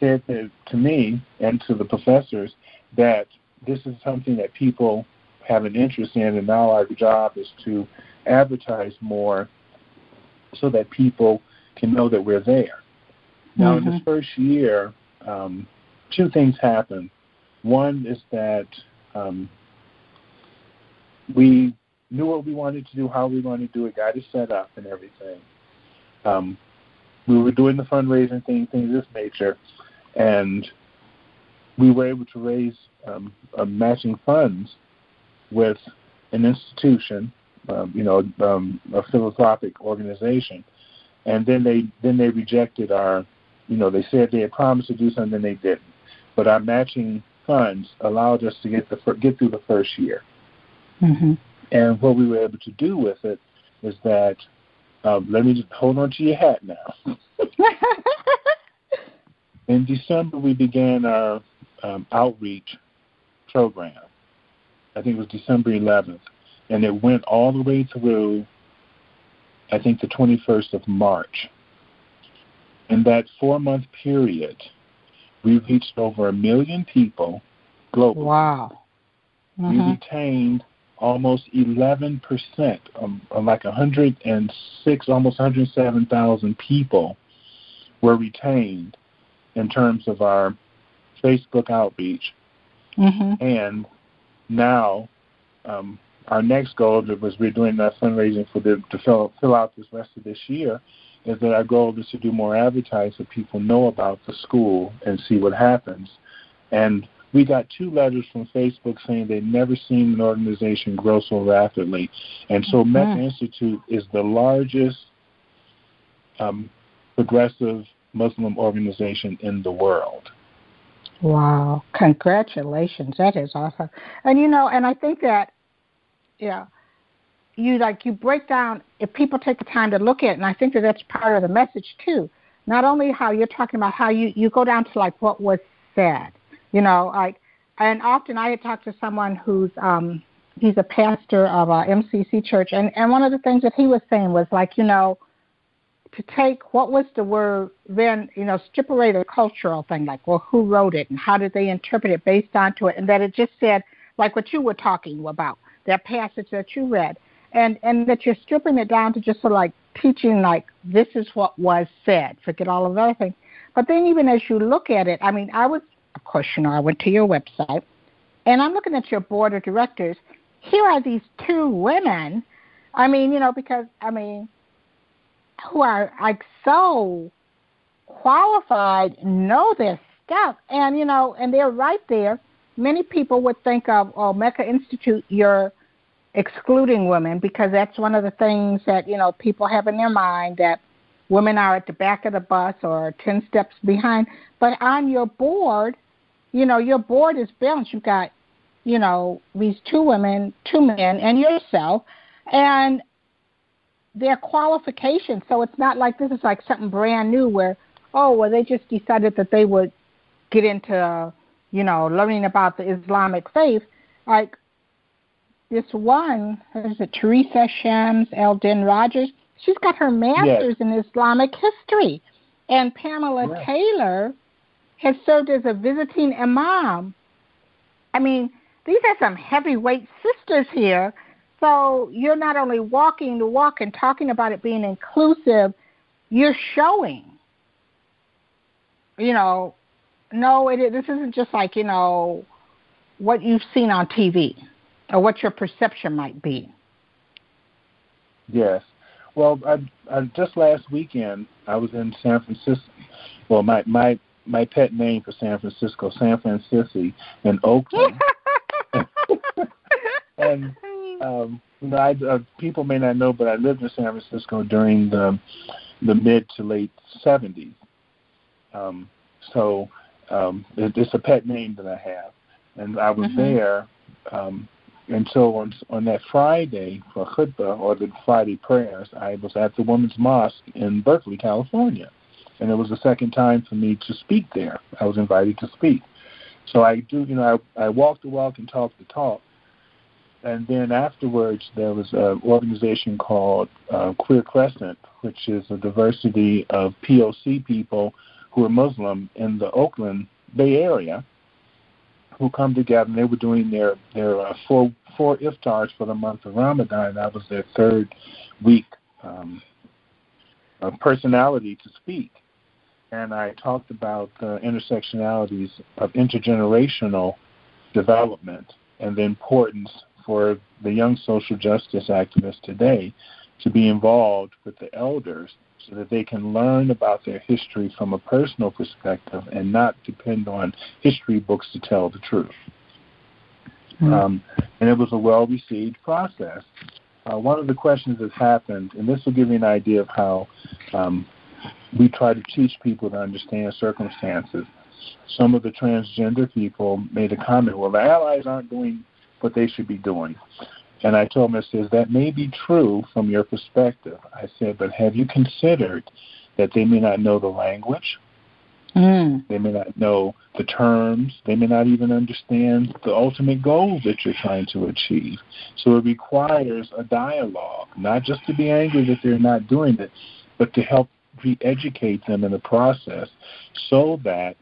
said that, to me and to the professors that this is something that people have an interest in, and now our job is to advertise more so that people can know that we're there. Now, mm-hmm. in this mm-hmm. first year, um, two things happen. One is that um, we knew what we wanted to do, how we wanted to do it, got it set up, and everything. Um, we were doing the fundraising thing, things of this nature, and we were able to raise um, matching funds with an institution um, you know, um, a philanthropic organization, and then they then they rejected our, you know, they said they had promised to do something, and they didn't. But our matching funds allowed us to get the get through the first year. Mm-hmm. And what we were able to do with it is that, um, let me just hold on to your hat now. In December, we began our um, outreach program. I think it was December 11th and it went all the way through, I think, the 21st of March. In that four month period, we reached over a million people globally. Wow. We retained almost 11%, um, like 106, almost 107,000 people were retained in terms of our Facebook outreach. Mm-hmm. And now um, our next goal that was we're doing that fundraising for the to fill fill out this rest of this year is that our goal is to do more advertising so people know about the school and see what happens. And we got two letters from Facebook saying they'd never seen an organization grow so rapidly. And so mm-hmm. Mecca Institute is the largest um, progressive Muslim organization in the world. Wow. Congratulations. That is awesome. And you know, and I think that yeah, you like you break down if people take the time to look at it and I think that that's part of the message too. Not only how you're talking about how you you go down to like what was said. You know, like and often I had talked to someone who's um he's a pastor of a MCC church and and one of the things that he was saying was like, you know, to take what was the word then you know strip away the cultural thing like well who wrote it and how did they interpret it based onto it and that it just said like what you were talking about that passage that you read. And and that you're stripping it down to just sort of like teaching like this is what was said. Forget all of the other things but then even as you look at it i mean i was of course you know i went to your website and i'm looking at your board of directors. Here are these two women. I mean you know because i mean who are like so qualified, know their stuff, and you know, and they're right there. Many people would think of, oh, Mecca Institute, you're excluding women because that's one of the things that you know people have in their mind that women are at the back of the bus or ten steps behind. But on your board, you know, your board is balanced. You've got, you know, these two women, two men, and yourself, and their qualifications. So it's not like this is like something brand new where, oh, well, they just decided that they would get into, you know, learning about the Islamic faith. Like this one, is it Teresa Shams Eldin Rogers? She's got her master's yes. in Islamic history. And Pamela yes. Taylor has served as a visiting imam. I mean, these are some heavyweight sisters here so you're not only walking the walk and talking about it being inclusive, you're showing. You know, no, it, this isn't just like you know what you've seen on TV or what your perception might be. Yes. Well, I, I, just last weekend I was in San Francisco. Well, my my my pet name for San Francisco, San Francisco, in Oakland. and um, I, uh, people may not know, but I lived in San Francisco during the the mid to late '70s. Um, so um, it, it's a pet name that I have, and I was mm-hmm. there. Um, and so on on that Friday for khutbah or the Friday prayers, I was at the Women's Mosque in Berkeley, California, and it was the second time for me to speak there. I was invited to speak, so I do. You know, I, I walk the walk and talk the talk and then afterwards there was an organization called uh, Queer Crescent, which is a diversity of POC people who are Muslim in the Oakland Bay Area, who come together. And they were doing their their uh, four four iftars for the month of Ramadan. That was their third week um, of personality to speak. And I talked about the intersectionalities of intergenerational development and the importance for the young social justice activists today to be involved with the elders so that they can learn about their history from a personal perspective and not depend on history books to tell the truth. Mm-hmm. Um, and it was a well received process. Uh, one of the questions that happened, and this will give you an idea of how um, we try to teach people to understand circumstances. Some of the transgender people made a comment, well, the allies aren't doing what they should be doing. And I told him, I says, that may be true from your perspective. I said, but have you considered that they may not know the language? Mm. They may not know the terms. They may not even understand the ultimate goal that you're trying to achieve. So it requires a dialogue, not just to be angry that they're not doing it, but to help re-educate them in the process so that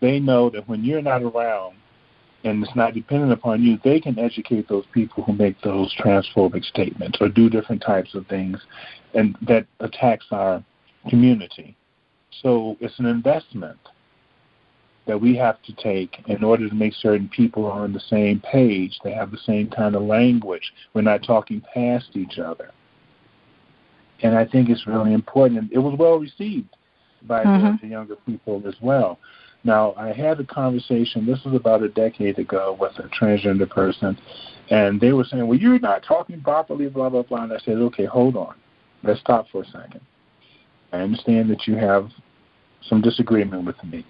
they know that when you're not around, and it's not dependent upon you, they can educate those people who make those transphobic statements or do different types of things and that attacks our community. So it's an investment that we have to take in order to make certain people are on the same page, they have the same kind of language. We're not talking past each other. And I think it's really important. It was well received by mm-hmm. the, the younger people as well. Now, I had a conversation, this was about a decade ago, with a transgender person, and they were saying, Well, you're not talking properly, blah, blah, blah. And I said, Okay, hold on. Let's stop for a second. I understand that you have some disagreement with me.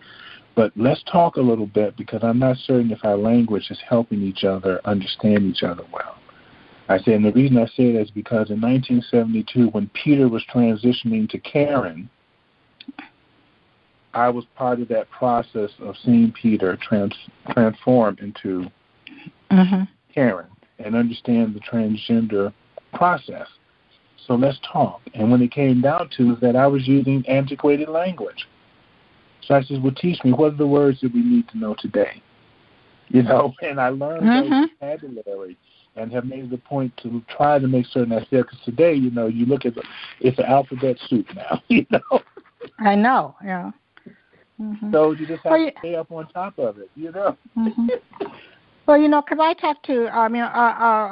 But let's talk a little bit because I'm not certain if our language is helping each other understand each other well. I say, and the reason I say that is because in 1972, when Peter was transitioning to Karen, I was part of that process of seeing Peter trans- transform into mm-hmm. Karen and understand the transgender process. So let's talk. And when it came down to that, I was using antiquated language. So I said, well, teach me, what are the words that we need to know today? You know, and I learned mm-hmm. vocabulary and have made the point to try to make certain I say, because today, you know, you look at the, it's an alphabet soup now, you know. I know, yeah. Mm-hmm. So you just have well, to stay up on top of it, you know. Mm-hmm. Well, you know, because I talked to, I mean, uh,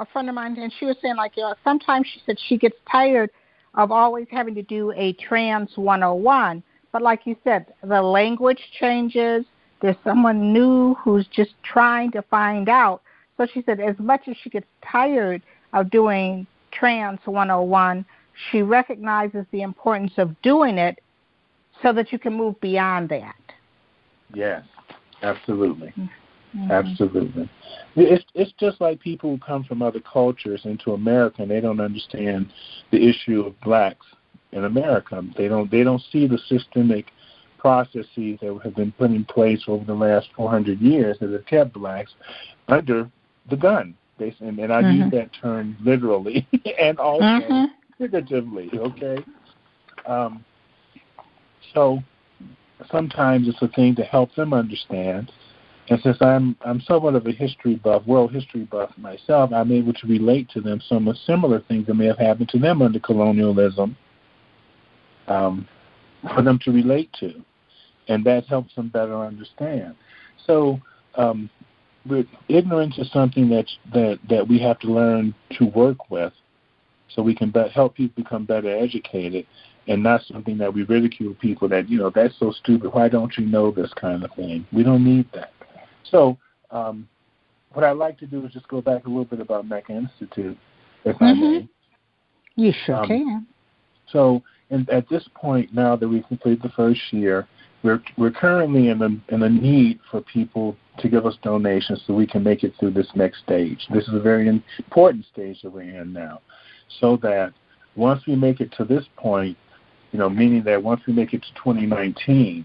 a friend of mine, and she was saying, like, you know, sometimes she said she gets tired of always having to do a trans 101. But like you said, the language changes. There's someone new who's just trying to find out. So she said, as much as she gets tired of doing trans 101, she recognizes the importance of doing it so that you can move beyond that. Yes, absolutely. Mm-hmm. Absolutely. It's it's just like people who come from other cultures into America and they don't understand the issue of blacks in America. They don't they don't see the systemic processes that have been put in place over the last 400 years that have kept blacks under the gun. And, and I mm-hmm. use that term literally and also mm-hmm. figuratively. Okay. Um, so sometimes it's a thing to help them understand. And since I'm I'm somewhat of a history buff, world history buff myself, I'm able to relate to them some of similar things that may have happened to them under colonialism, um, for them to relate to, and that helps them better understand. So, um, ignorance is something that that that we have to learn to work with, so we can be- help people become better educated and not something that we ridicule people that you know that's so stupid. Why don't you know this kind of thing? We don't need that. So, um, what I'd like to do is just go back a little bit about Mecca Institute, if mm-hmm. I may. You sure um, can. So, and at this point, now that we've completed the first year, we're we're currently in a in a need for people to give us donations so we can make it through this next stage. This is a very important stage that we're in now, so that once we make it to this point, you know, meaning that once we make it to 2019,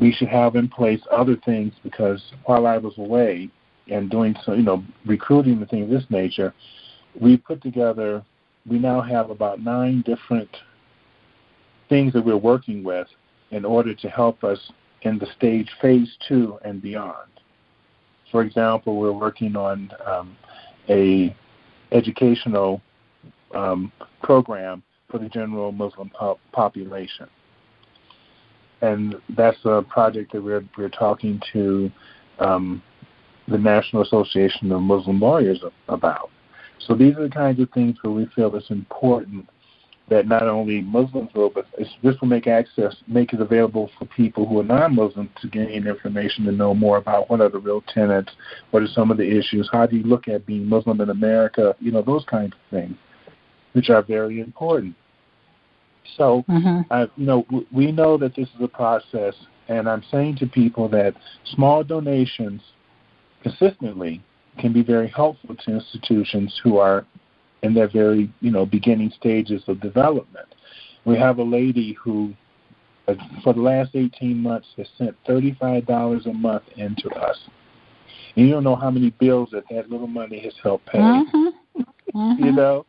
we should have in place other things because while I was away and doing so, you know, recruiting and things of this nature, we put together, we now have about nine different things that we're working with in order to help us in the stage phase two and beyond. For example, we're working on um, a educational um, program for the general Muslim po- population. And that's a project that we're, we're talking to um, the National Association of Muslim Lawyers about. So these are the kinds of things where we feel it's important that not only Muslims will, but this will make access, make it available for people who are non-Muslim to gain information to know more about what are the real tenets, what are some of the issues, how do you look at being Muslim in America, you know, those kinds of things which are very important. So, mm-hmm. uh, you know, w- we know that this is a process, and I'm saying to people that small donations consistently can be very helpful to institutions who are in their very, you know, beginning stages of development. We have a lady who, uh, for the last 18 months, has sent $35 a month into us. And you don't know how many bills that that little money has helped pay. Mm-hmm. Mm-hmm. You know,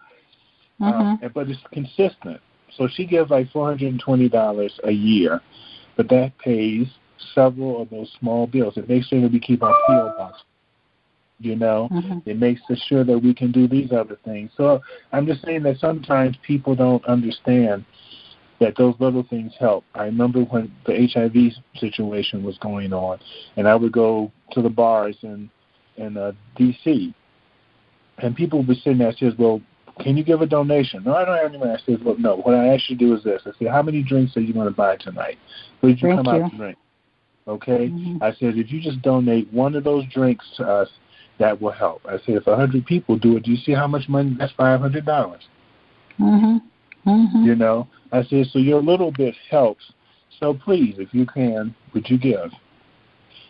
Mm-hmm. Um, but it's consistent. So she gives like four hundred and twenty dollars a year, but that pays several of those small bills. It makes sure that we keep our PO box. You know, mm-hmm. it makes sure that we can do these other things. So I'm just saying that sometimes people don't understand that those little things help. I remember when the HIV situation was going on, and I would go to the bars in in uh, D.C. and people would be sitting there and says, "Well, can you give a donation? No, I don't have any money. I said, well, no. What I ask you to do is this. I said, how many drinks are you going to buy tonight? What did you Thank come you. out to drink? Okay, mm-hmm. I said if you just donate one of those drinks to us, that will help. I said if a hundred people do it, do you see how much money? That's five hundred dollars. Mhm. Mhm. You know, I said so your little bit helps. So please, if you can, would you give?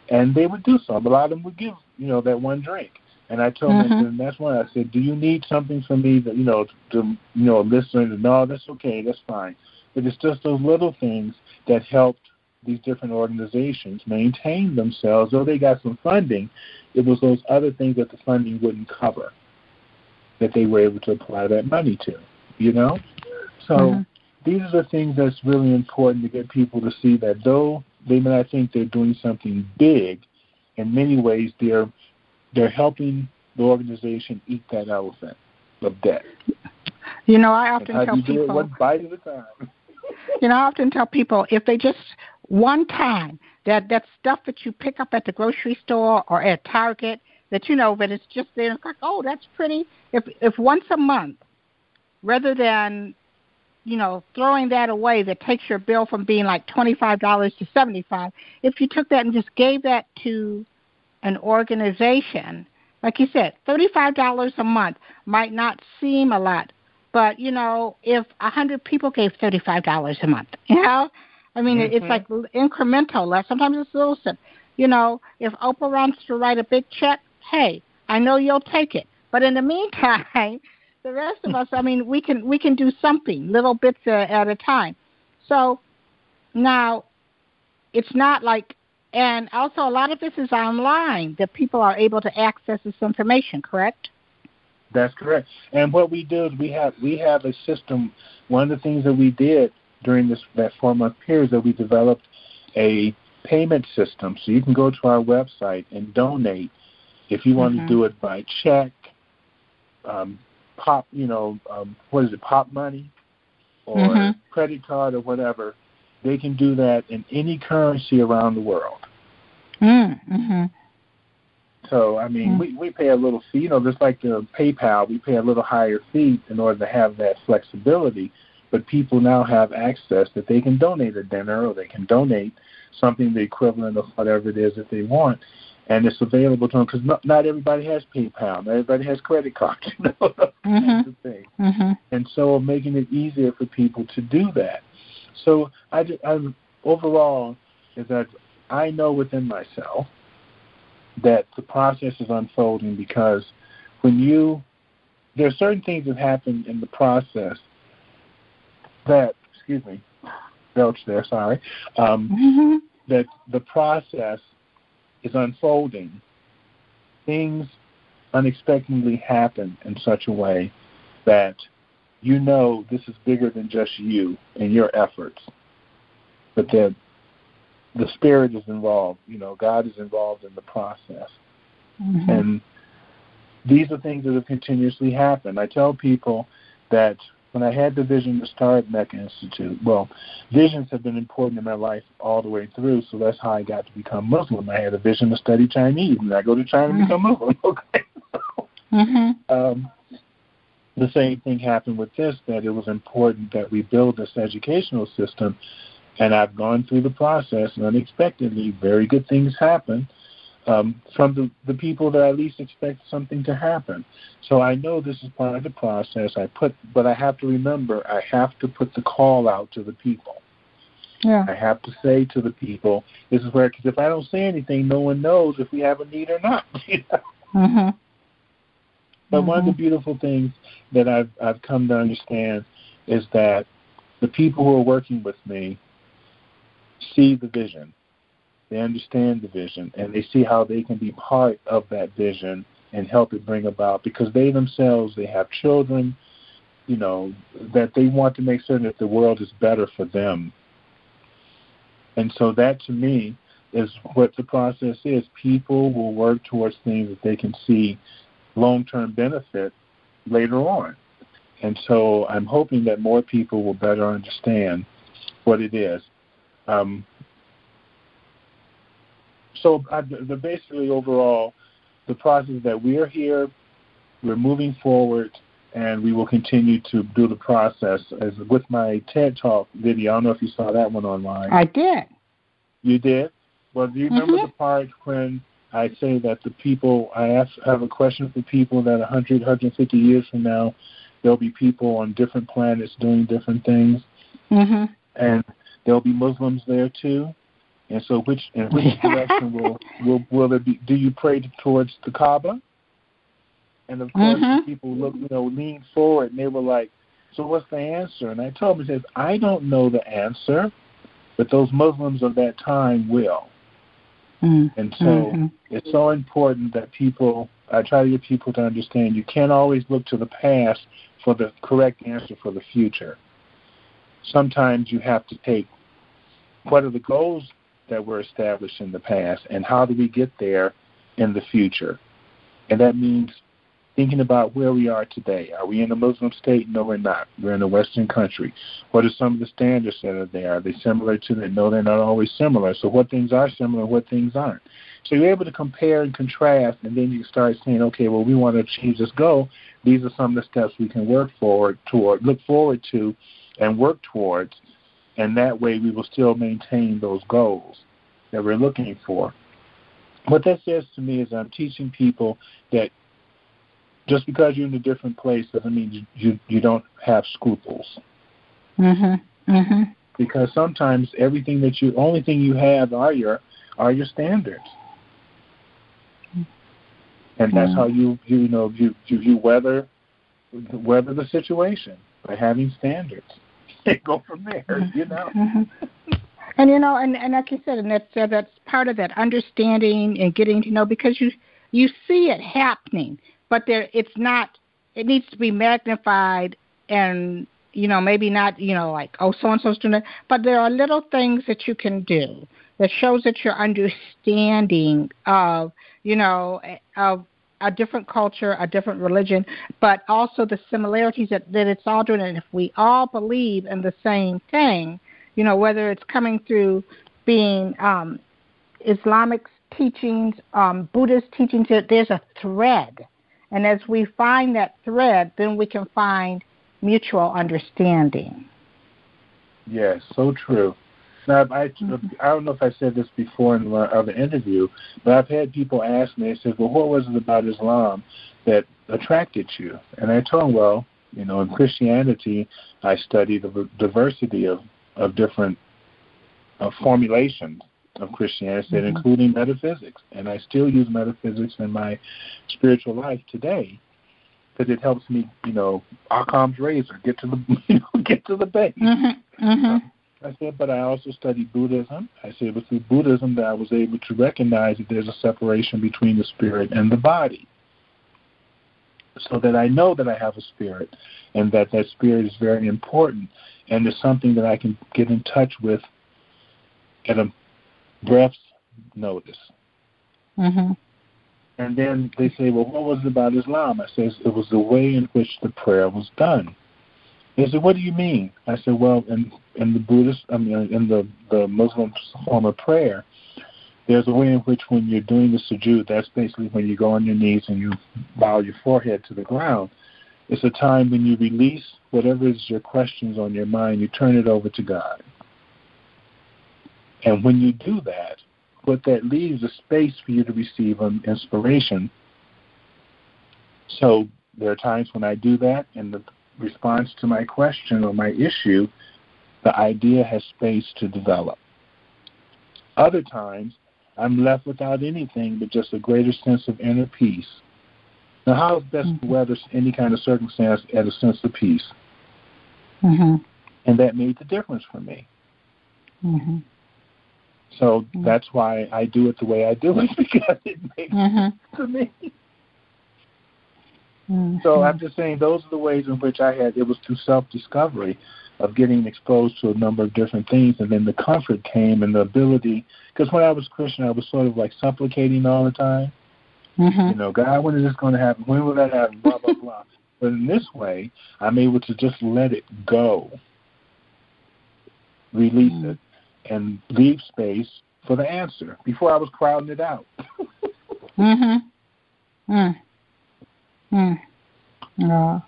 And they would do so. A lot of them would give, you know, that one drink. And I told mm-hmm. them, and that's why I said, "Do you need something from me that you know to you know listen?" And no, that's okay, that's fine. But it's just those little things that helped these different organizations maintain themselves. Though they got some funding, it was those other things that the funding wouldn't cover that they were able to apply that money to. You know, so mm-hmm. these are the things that's really important to get people to see that though they may not think they're doing something big, in many ways they're they're helping the organization eat that elephant of debt. You know, I often tell people one bite at a time. you know, I often tell people if they just one time that that stuff that you pick up at the grocery store or at Target that you know, but it's just there. It's like, oh, that's pretty. If if once a month, rather than you know throwing that away, that takes your bill from being like twenty five dollars to seventy five. If you took that and just gave that to an organization, like you said, $35 a month might not seem a lot, but you know, if a hundred people gave $35 a month, you know, I mean, mm-hmm. it's like incremental. Less. Sometimes it's a little simple. You know, if Oprah wants to write a big check, hey, I know you'll take it. But in the meantime, the rest of us, I mean, we can we can do something, little bits at a time. So now, it's not like and also, a lot of this is online that people are able to access this information. Correct? That's correct. And what we do is we have we have a system. One of the things that we did during this that four month period is that we developed a payment system. So you can go to our website and donate if you want mm-hmm. to do it by check, um, pop, you know, um, what is it, pop money, or mm-hmm. credit card or whatever. They can do that in any currency around the world. Mm, hmm So I mean, mm. we we pay a little fee, you know, just like the PayPal, we pay a little higher fee in order to have that flexibility. But people now have access that they can donate a dinner or they can donate something the equivalent of whatever it is that they want, and it's available to them because not, not everybody has PayPal, not everybody has credit cards, you know, mm-hmm. thing. Mm-hmm. And so making it easier for people to do that. So I, I overall is that I know within myself that the process is unfolding because when you there are certain things that happen in the process that excuse me belch there sorry um, mm-hmm. that the process is unfolding things unexpectedly happen in such a way that you know this is bigger than just you and your efforts but that the spirit is involved. You know, God is involved in the process, mm-hmm. and these are things that have continuously happened. I tell people that when I had the vision to start Mecca Institute, well, visions have been important in my life all the way through. So that's how I got to become Muslim. I had a vision to study Chinese, and I go to China mm-hmm. become Muslim. Okay. mm-hmm. um, the same thing happened with this that it was important that we build this educational system and I've gone through the process, and unexpectedly, very good things happen um, from the, the people that I least expect something to happen. So I know this is part of the process. I put, but I have to remember, I have to put the call out to the people. Yeah. I have to say to the people, this is where, because if I don't say anything, no one knows if we have a need or not. You know? mm-hmm. But mm-hmm. one of the beautiful things that I've I've come to understand is that the people who are working with me see the vision. They understand the vision and they see how they can be part of that vision and help it bring about because they themselves they have children, you know, that they want to make certain that the world is better for them. And so that to me is what the process is. People will work towards things that they can see long term benefit later on. And so I'm hoping that more people will better understand what it is. Um, so uh, the, basically overall, the process that we are here, we're moving forward, and we will continue to do the process. As with my TED Talk video, I don't know if you saw that one online. I did. You did. Well, do you remember Mhm. the part when I say that the people I ask I have a question for people that 100, 150 years from now, there'll be people on different planets doing different things, Mhm. and there'll be Muslims there too. And so, which in which direction will will will it be? Do you pray towards the Kaaba? And of course, Mhm. people look, you know, leaned forward, and they were like, "So what's the answer?" And I told them, "He says, I don't know the answer, but those Muslims of that time will." Mm. And so, Mhm. it's so important that people. I try to get people to understand you can't always look to the past for the correct answer for the future. Sometimes you have to take what are the goals that were established in the past and how do we get there in the future. And that means thinking about where we are today. Are we in a Muslim state? No, we're not. We're in a Western country. What are some of the standards that are there? Are they similar to that? No, they're not always similar. So what things are similar, what things aren't. So you're able to compare and contrast, and then you start saying, okay, well, we want to achieve this goal. These are some of the steps we can work forward toward, look forward to, and work towards, and that way we will still maintain those goals that we're looking for. What that says to me is I'm teaching people that just because you're in a different place doesn't mean you you, you don't have scruples. Mhm. Mhm. Because sometimes everything that you only thing you have are your are your standards. And that's Mm. how you you know you you, you weather weather the situation by having standards. And go from there, you know. Mhm. And you know, and, and like you said, and that's uh, that's part of that understanding and getting to know because you you see it happening, but there it's not. It needs to be magnified and you know maybe not you know like oh so and so's doing it, but there are little things that you can do that shows that you're understanding of you know of a different culture, a different religion, but also the similarities that, that it's all doing. And if we all believe in the same thing, you know, whether it's coming through being um, Islamic teachings, um, Buddhist teachings, there's a thread. And as we find that thread, then we can find mutual understanding. Yes, so true. Now, I, I don't know if I said this before in my other interview, but I've had people ask me, they said, well, what was it about Islam that attracted you? And I told them, well, you know, in Christianity, I studied the diversity of, of different uh, formulations of Christianity, mm-hmm. including metaphysics. And I still use metaphysics in my spiritual life today because it helps me, you know, Occam's razor, get to the, you know, get to the base. Mm-hmm. Mm-hmm. I said, but I also studied Buddhism. I said it was through Buddhism that I was able to recognize that there's a separation between the spirit and the body. So that I know that I have a spirit and that that spirit is very important and it's something that I can get in touch with at a breath's notice. Mm-hmm. And then they say, well, what was it about Islam? I said, it was the way in which the prayer was done. They said, "What do you mean?" I said, "Well, in in the Buddhist, I mean, in the the Muslim form of prayer, there's a way in which when you're doing the sujood, that's basically when you go on your knees and you bow your forehead to the ground. It's a time when you release whatever is your questions on your mind, you turn it over to God. And when you do that, what that leaves is a space for you to receive an inspiration. So there are times when I do that, and the response to my question or my issue, the idea has space to develop. Other times, I'm left without anything but just a greater sense of inner peace. Now, how is best to weather any kind of circumstance at a sense of peace? Mm-hmm. And that made the difference for me. Mm-hmm. So that's why I do it the way I do it because it makes Mm-hmm. sense to me. Mm-hmm. So I'm just saying those are the ways in which I had it was through self discovery of getting exposed to a number of different things and then the comfort came and the ability because when I was Christian I was sort of like supplicating all the time. Mm-hmm. You know, God, when is this going to happen? When will that happen? Blah blah blah. But in this way, I'm able to just let it go, release Mm. it, and leave space for the answer. Before I was crowding it out. Mm-hmm. Mm. Mm. Uh,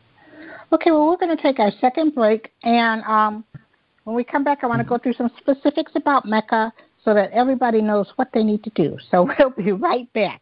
okay, well, we're going to take our second break, and um, when we come back, I want to go through some specifics about Mecca so that everybody knows what they need to do. So we'll be right back.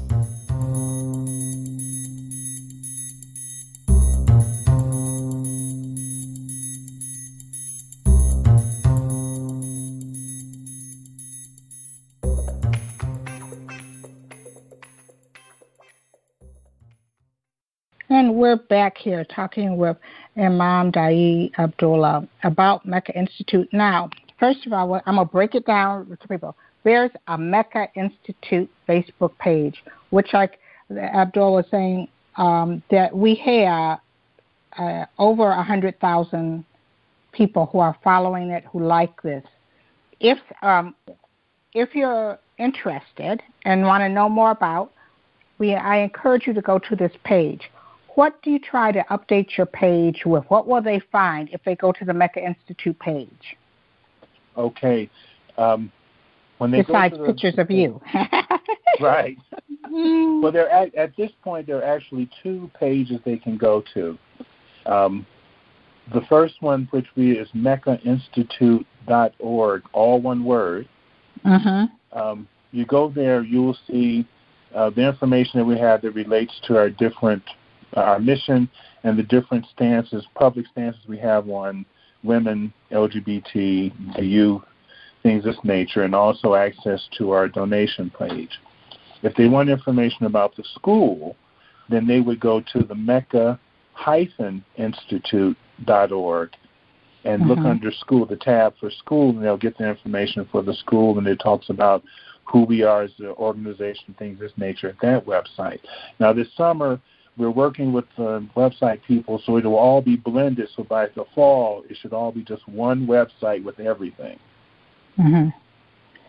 We're back here talking with Imam Daayiee Abdullah about Mecca Institute. Now, first of all, I'm going to break it down to people. There's a Mecca Institute Facebook page, which, like Abdullah was saying, um, that we have uh, over 100,000 people who are following it who like this. If um, if you're interested and want to know more about, we I encourage you to go to this page what do you try to update your page with? What will they find if they go to the Mecca Institute page? Okay. Um, when they Besides the, pictures of you. right. well, they're at, at, this point, there are actually two pages they can go to. Um, the first one, which we is meccainstitute.org, all one word. Mm-hmm. Um, you go there, you will see uh, the information that we have that relates to our different our mission and the different stances, public stances we have on women, LGBT, the youth, things of this nature, and also access to our donation page. If they want information about the school, then they would go to the Mecca-Institute.org and mm-hmm. look under school, the tab for school, and they'll get the information for the school, and it talks about who we are as an organization, things of this nature at that website. Now, this summer, we're working with the website people so it will all be blended. So by the fall, it should all be just one website with everything. Mm-hmm.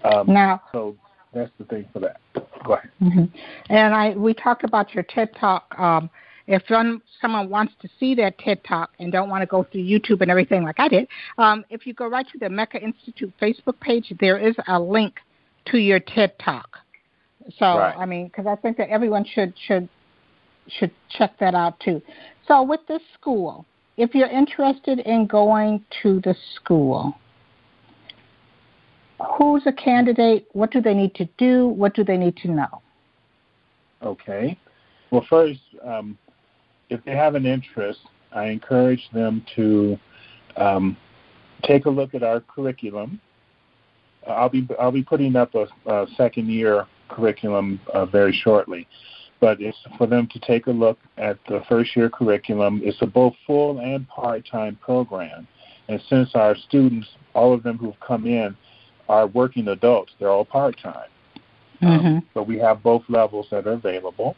Um, now, so that's the thing for that. Go ahead. Mm-hmm. And I we talked about your TED Talk. Um, if some, someone wants to see that TED Talk and don't want to go through YouTube and everything like I did, um, if you go right to the Mecca Institute Facebook page, there is a link to your TED Talk. So right. I mean, because I think that everyone should should should check that out too. So with this school, if you're interested in going to the school, who's a candidate? What do they need to do? What do they need to know? Okay. Well, first, um, if they have an interest, I encourage them to um, take a look at our curriculum. I'll be I'll be putting up a, a second year curriculum uh, very shortly but it's for them to take a look at the first year curriculum. It's a both full and part time program. And since our students, all of them who've come in, are working adults, they're all part time. Mm-hmm. Um, but we have both levels that are available.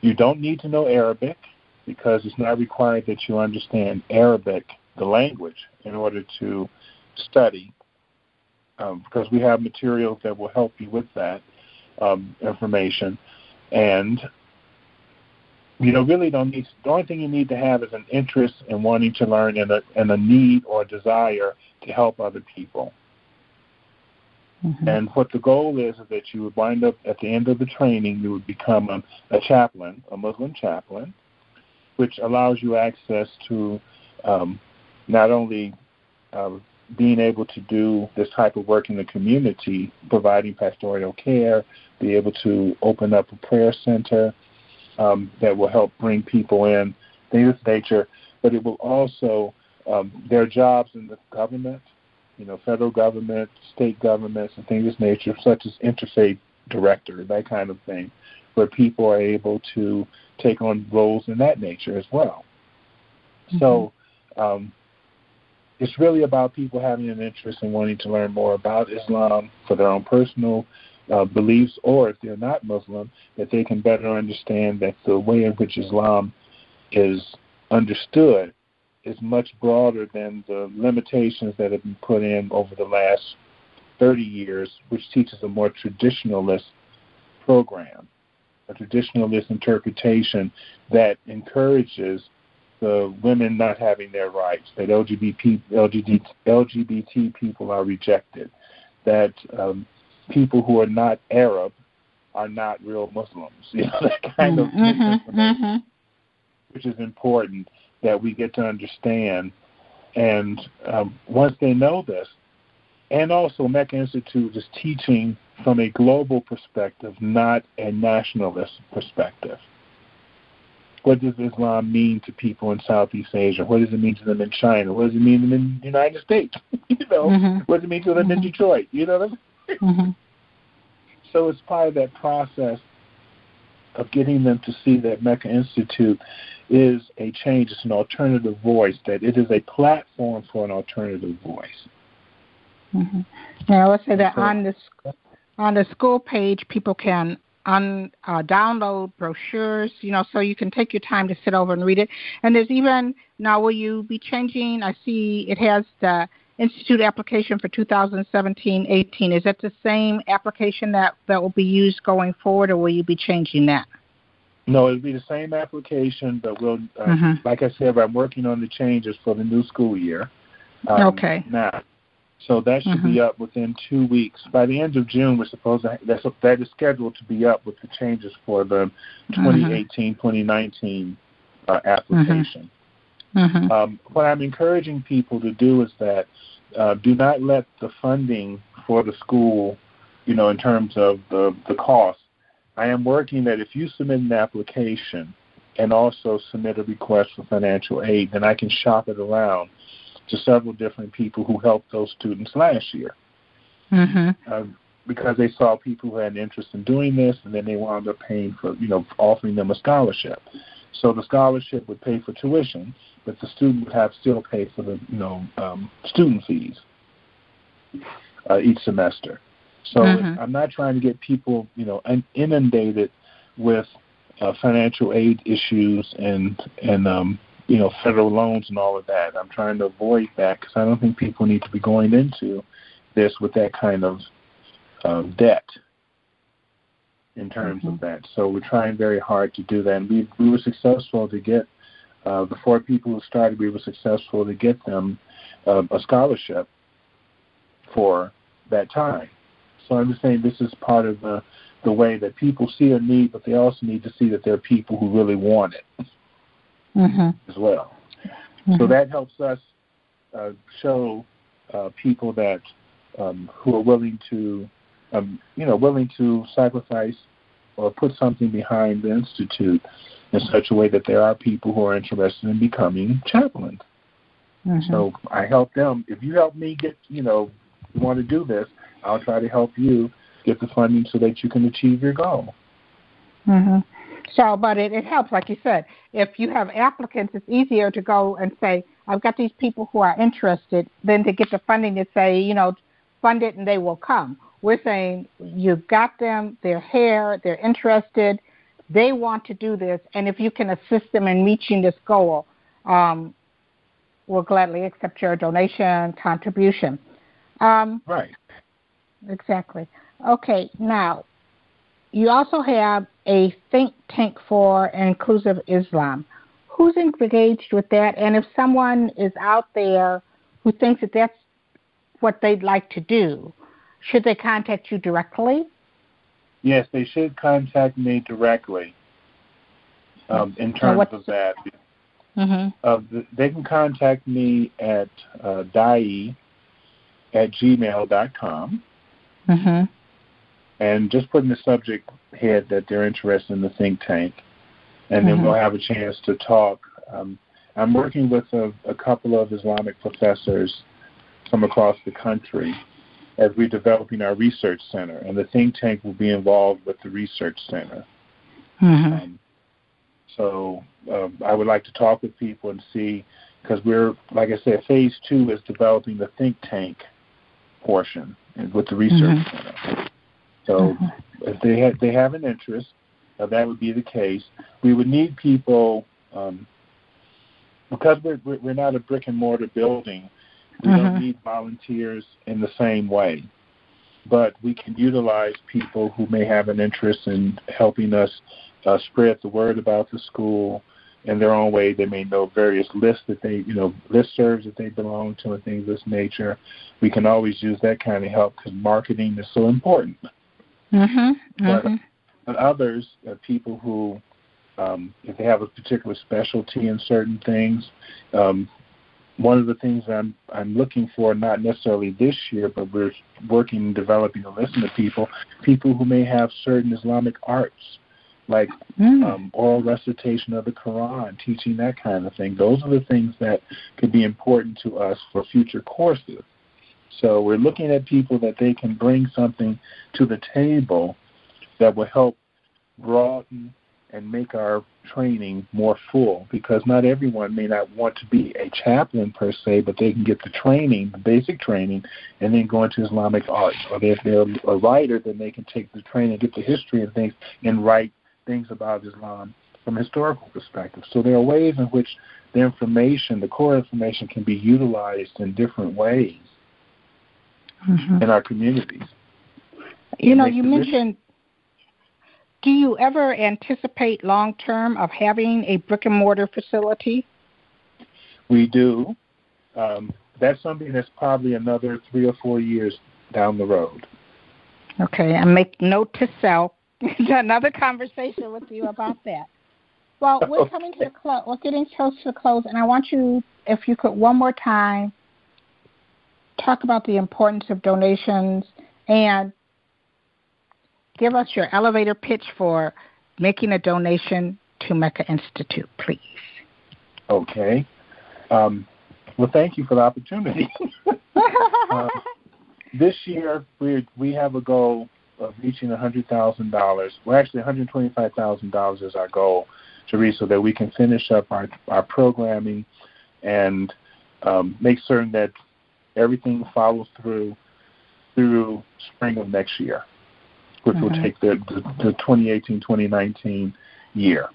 You don't need to know Arabic because it's not required that you understand Arabic, the language, in order to study. Um, because we have materials that will help you with that um, information. And you know, really don't need. The only thing you need to have is an interest in wanting to learn and a and a need or a desire to help other people. Mm-hmm. And what the goal is is that you would wind up at the end of the training, you would become a, a chaplain, a Muslim chaplain, which allows you access to um, not only uh, being able to do this type of work in the community, providing pastoral care, be able to open up a prayer center, um, that will help bring people in, things of nature, but it will also, um, their jobs in the government, you know, federal government, state governments, and things of this nature, such as interfaith director, that kind of thing, where people are able to take on roles in that nature as well. Mm-hmm. So, um, it's really about people having an interest in wanting to learn more about Islam for their own personal uh, beliefs, or if they're not Muslim, that they can better understand that the way in which Islam is understood is much broader than the limitations that have been put in over the last 30 years, which teaches a more traditionalist program, a traditionalist interpretation that encourages the women not having their rights, that LGBT, LGBT, LGBT people are rejected, that um, people who are not Arab are not real Muslims. You know, that kind of mm-hmm, mm-hmm. which is important that we get to understand. And um, once they know this, and also Mecca Institute is teaching from a global perspective, not a nationalist perspective. What does Islam mean to people in Southeast Asia? What does it mean to them in China? What does it mean to them in the United States? you know, mm-hmm. what does it mean to them mm-hmm. in Detroit? You know what I mean? Mm-hmm. So it's part of that process of getting them to see that Mecca Institute is a change, it's an alternative voice, that it is a platform for an alternative voice. Mm-hmm. Now, let's say that on the on the school page, people can un, uh, download brochures, you know, so you can take your time to sit over and read it. And there's even now, will you be changing? I see it has the Institute application for 2017-18. Is that the same application that that will be used going forward, or will you be changing that? No, it'll be the same application, but we'll, uh, mm-hmm. like I said, I'm working on the changes for the new school year. Um, okay. Now, so that should mm-hmm. be up within two weeks. By the end of June, we're supposed to that's that is scheduled to be up with the changes for the 2018-2019 mm-hmm. uh, application. Mm-hmm. Um, what I'm encouraging people to do is that uh, do not let the funding for the school, you know, in terms of the the cost. I am working that if you submit an application and also submit a request for financial aid, then I can shop it around to several different people who helped those students last year. Mm-hmm. Uh, because they saw people who had an interest in doing this, and then they wound up paying for, you know, offering them a scholarship. So the scholarship would pay for tuition, but the student would have still pay for the, you know, um, student fees uh, each semester. So mm-hmm. I'm not trying to get people, you know, inundated with uh, financial aid issues and and um, you know, federal loans and all of that. I'm trying to avoid that because I don't think people need to be going into this with that kind of uh, debt in terms mm-hmm. of that. So we're trying very hard to do that. And we, we were successful to get uh, the four people who started, we were successful to get them uh, a scholarship for that time. So I'm just saying this is part of the, the way that people see a need, but they also need to see that there are people who really want it mm-hmm. as well. Mm-hmm. So that helps us uh, show uh, people that um, who are willing to, um, you know, willing to sacrifice or put something behind the institute in such a way that there are people who are interested in becoming chaplains. Mm-hmm. So I help them. If you help me get, you know, you want to do this, I'll try to help you get the funding so that you can achieve your goal. Mm-hmm. So, but it, it helps, like you said. If you have applicants, it's easier to go and say, I've got these people who are interested, than to get the funding to say, you know, fund it and they will come. We're saying you've got them, they're here, they're interested, they want to do this, and if you can assist them in reaching this goal, um, we'll gladly accept your donation contribution. Um, right. Exactly. Okay, now you also have a think tank for inclusive Islam. Who's engaged with that? And if someone is out there who thinks that that's what they'd like to do, should they contact you directly? Yes, they should contact me directly um, in terms of that. Mm-hmm. Uh, they can contact me at uh, dai at gmail.com. Mm-hmm and just put in the subject head that they're interested in the think tank, and then mm-hmm. we'll have a chance to talk. Um, I'm working with a, a, couple of Islamic professors from across the country as we're developing our research center, and the think tank will be involved with the research center. Mm-hmm. Um, so uh, I would like to talk with people and see because we're, like I said, phase two is developing the think tank portion with the research mm-hmm. center. So mm-hmm. if they had, they have an interest, uh, that would be the case. We would need people um, because we're we're not a brick and mortar building. We mm-hmm. don't need volunteers in the same way, but we can utilize people who may have an interest in helping us uh, spread the word about the school in their own way. They may know various lists that they, you know, list serves that they belong to and things of this nature. We can always use that kind of help because marketing is so important. Mm-hmm. But, mm-hmm. but others, uh, people who, um, if they have a particular specialty in certain things, um, one of the things I'm I'm looking for, not necessarily this year, but we're working developing to listen to people, people who may have certain Islamic arts like mm. um, oral recitation of the Quran, teaching that kind of thing. Those are the things that could be important to us for future courses. So we're looking at people that they can bring something to the table that will help broaden and make our training more full because not everyone may not want to be a chaplain per se, but they can get the training, the basic training, and then go into Islamic art. Or if they're a writer, then they can take the training, get the history and things, and write things about Islam from a historical perspective. So there are ways in which the information, the core information, can be utilized in different ways mm-hmm. in our communities. You know, you mentioned. Do you ever anticipate long term of having a brick and mortar facility? We do. Um, that's something that's probably another three or four years down the road. Okay, and make note to self another conversation with you about that. Well, we're coming to the close. We're getting close to the close, and I want you, if you could, one more time, talk about the importance of donations and give us your elevator pitch for making a donation to Mecca Institute, please. Okay. Um, well, thank you for the opportunity. uh, this year, we we have a goal of reaching $100,000. Well, actually, $125,000 is our goal to reach so that we can finish up our, our programming and um, make certain that everything follows through through spring of next year, which mm-hmm. will take the, the, the 2018-2019 year.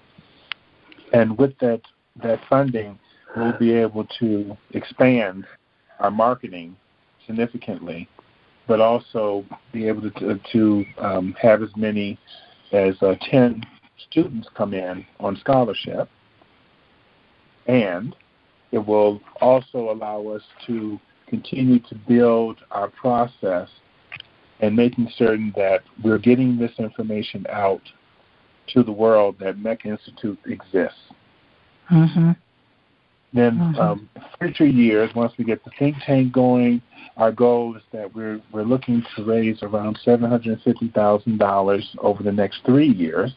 And with that that funding, we'll be able to expand our marketing significantly but also be able to, to um, have as many as uh, 10 students come in on scholarship. And it will also allow us to continue to build our process and making certain that we're getting this information out to the world that Mecca Institute exists. Mm-hmm. Then mm-hmm. um, future years, once we get the think tank going, our goal is that we're we're looking to raise around seven hundred fifty thousand dollars over the next three years,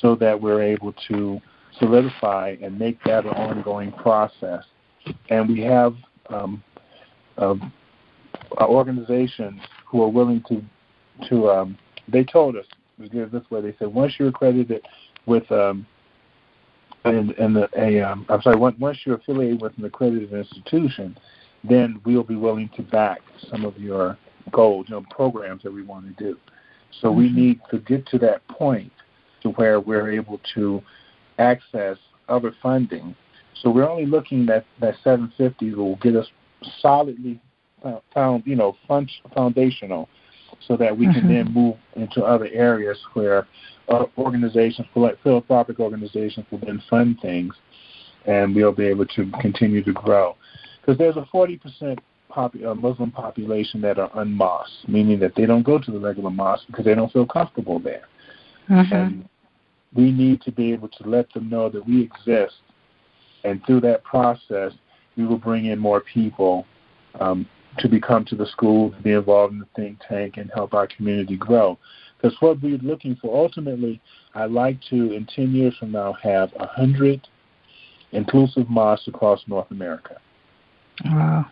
so that we're able to solidify and make that an ongoing process. And we have um, uh, organizations who are willing to to. Um, they told us we did it this way. They said once you're accredited with um, and, and the, a um, I'm sorry, once you're affiliated with an accredited institution, then we'll be willing to back some of your goals, you know, programs that we want to do. So mm-hmm. we need to get to that point to where we're able to access other funding. So we're only looking at that 750 will get us solidly found, you know, fund, foundational, so that we can mm-hmm. then move into other areas where uh, organizations, philanthropic organizations, will then fund things, and we'll be able to continue to grow because there's a 40% uh, Muslim population that are unmosqued, meaning that they don't go to the regular mosque because they don't feel comfortable there. Mm-hmm. And we need to be able to let them know that we exist, and through that process, we will bring in more people um, to become to the school, to be involved in the think tank, and help our community grow. Because what we're looking for ultimately, I'd like to, in 10 years from now, have 100 inclusive mosques across North America. Wow.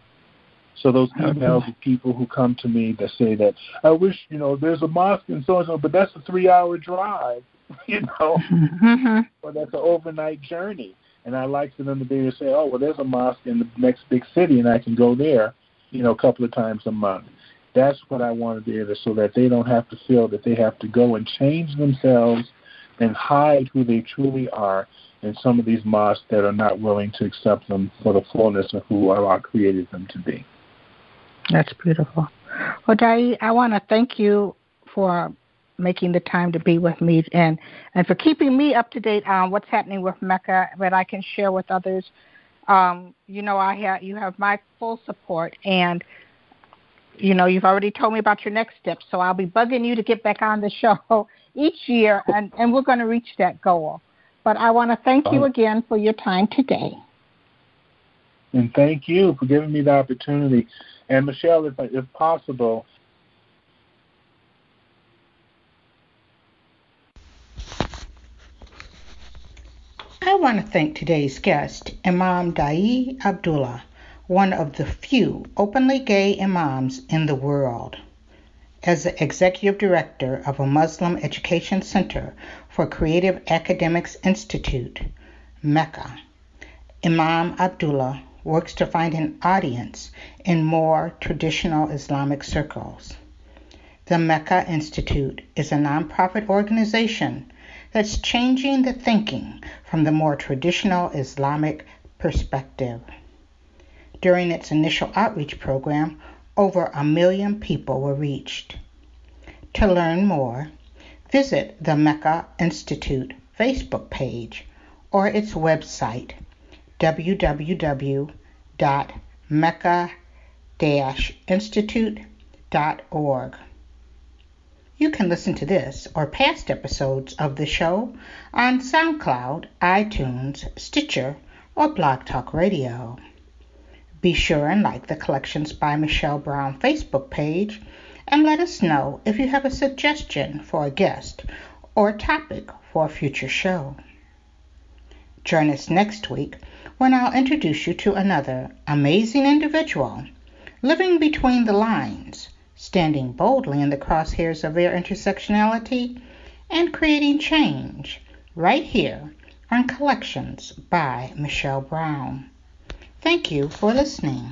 So those emails of people who come to me that say that I wish you know there's a mosque and so and so, but that's a three-hour drive, you know, mm-hmm. or that's an overnight journey. And I like for them to be able to say, oh, well, there's a mosque in the next big city, and I can go there, you know, a couple of times a month. That's what I want to be able to, so that they don't have to feel that they have to go and change themselves and hide who they truly are in some of these mosques that are not willing to accept them for the fullness of who Allah created them to be. That's beautiful. Well, Dai, I want to thank you for making the time to be with me and and for keeping me up to date on what's happening with Mecca that I can share with others. Um, you know, I have you have my full support, and you know you've already told me about your next steps, so I'll be bugging you to get back on the show each year, and and we're going to reach that goal. But I want to thank you uh-huh. again for your time today. And thank you for giving me the opportunity. And Michelle, if if possible, I want to thank today's guest, Imam Daayiee Abdullah, one of the few openly gay imams in the world. As the executive director of a Muslim Education Center for Creative Academics Institute, Mecca, Imam Abdullah works to find an audience in more traditional Islamic circles. The Mecca Institute is a nonprofit organization that's changing the thinking from the more traditional Islamic perspective. During its initial outreach program, over a million people were reached. To learn more, visit the Mecca Institute Facebook page or its website www.mecca-institute.org. You can listen to this or past episodes of the show on SoundCloud, iTunes, Stitcher, or Blog Talk Radio. Be sure and like the Collections by Michelle Brown Facebook page and let us know if you have a suggestion for a guest or a topic for a future show. Join us next week when I'll introduce you to another amazing individual living between the lines standing boldly in the crosshairs of their intersectionality, and creating change right here on Collections by Michelle Brown. Thank you for listening.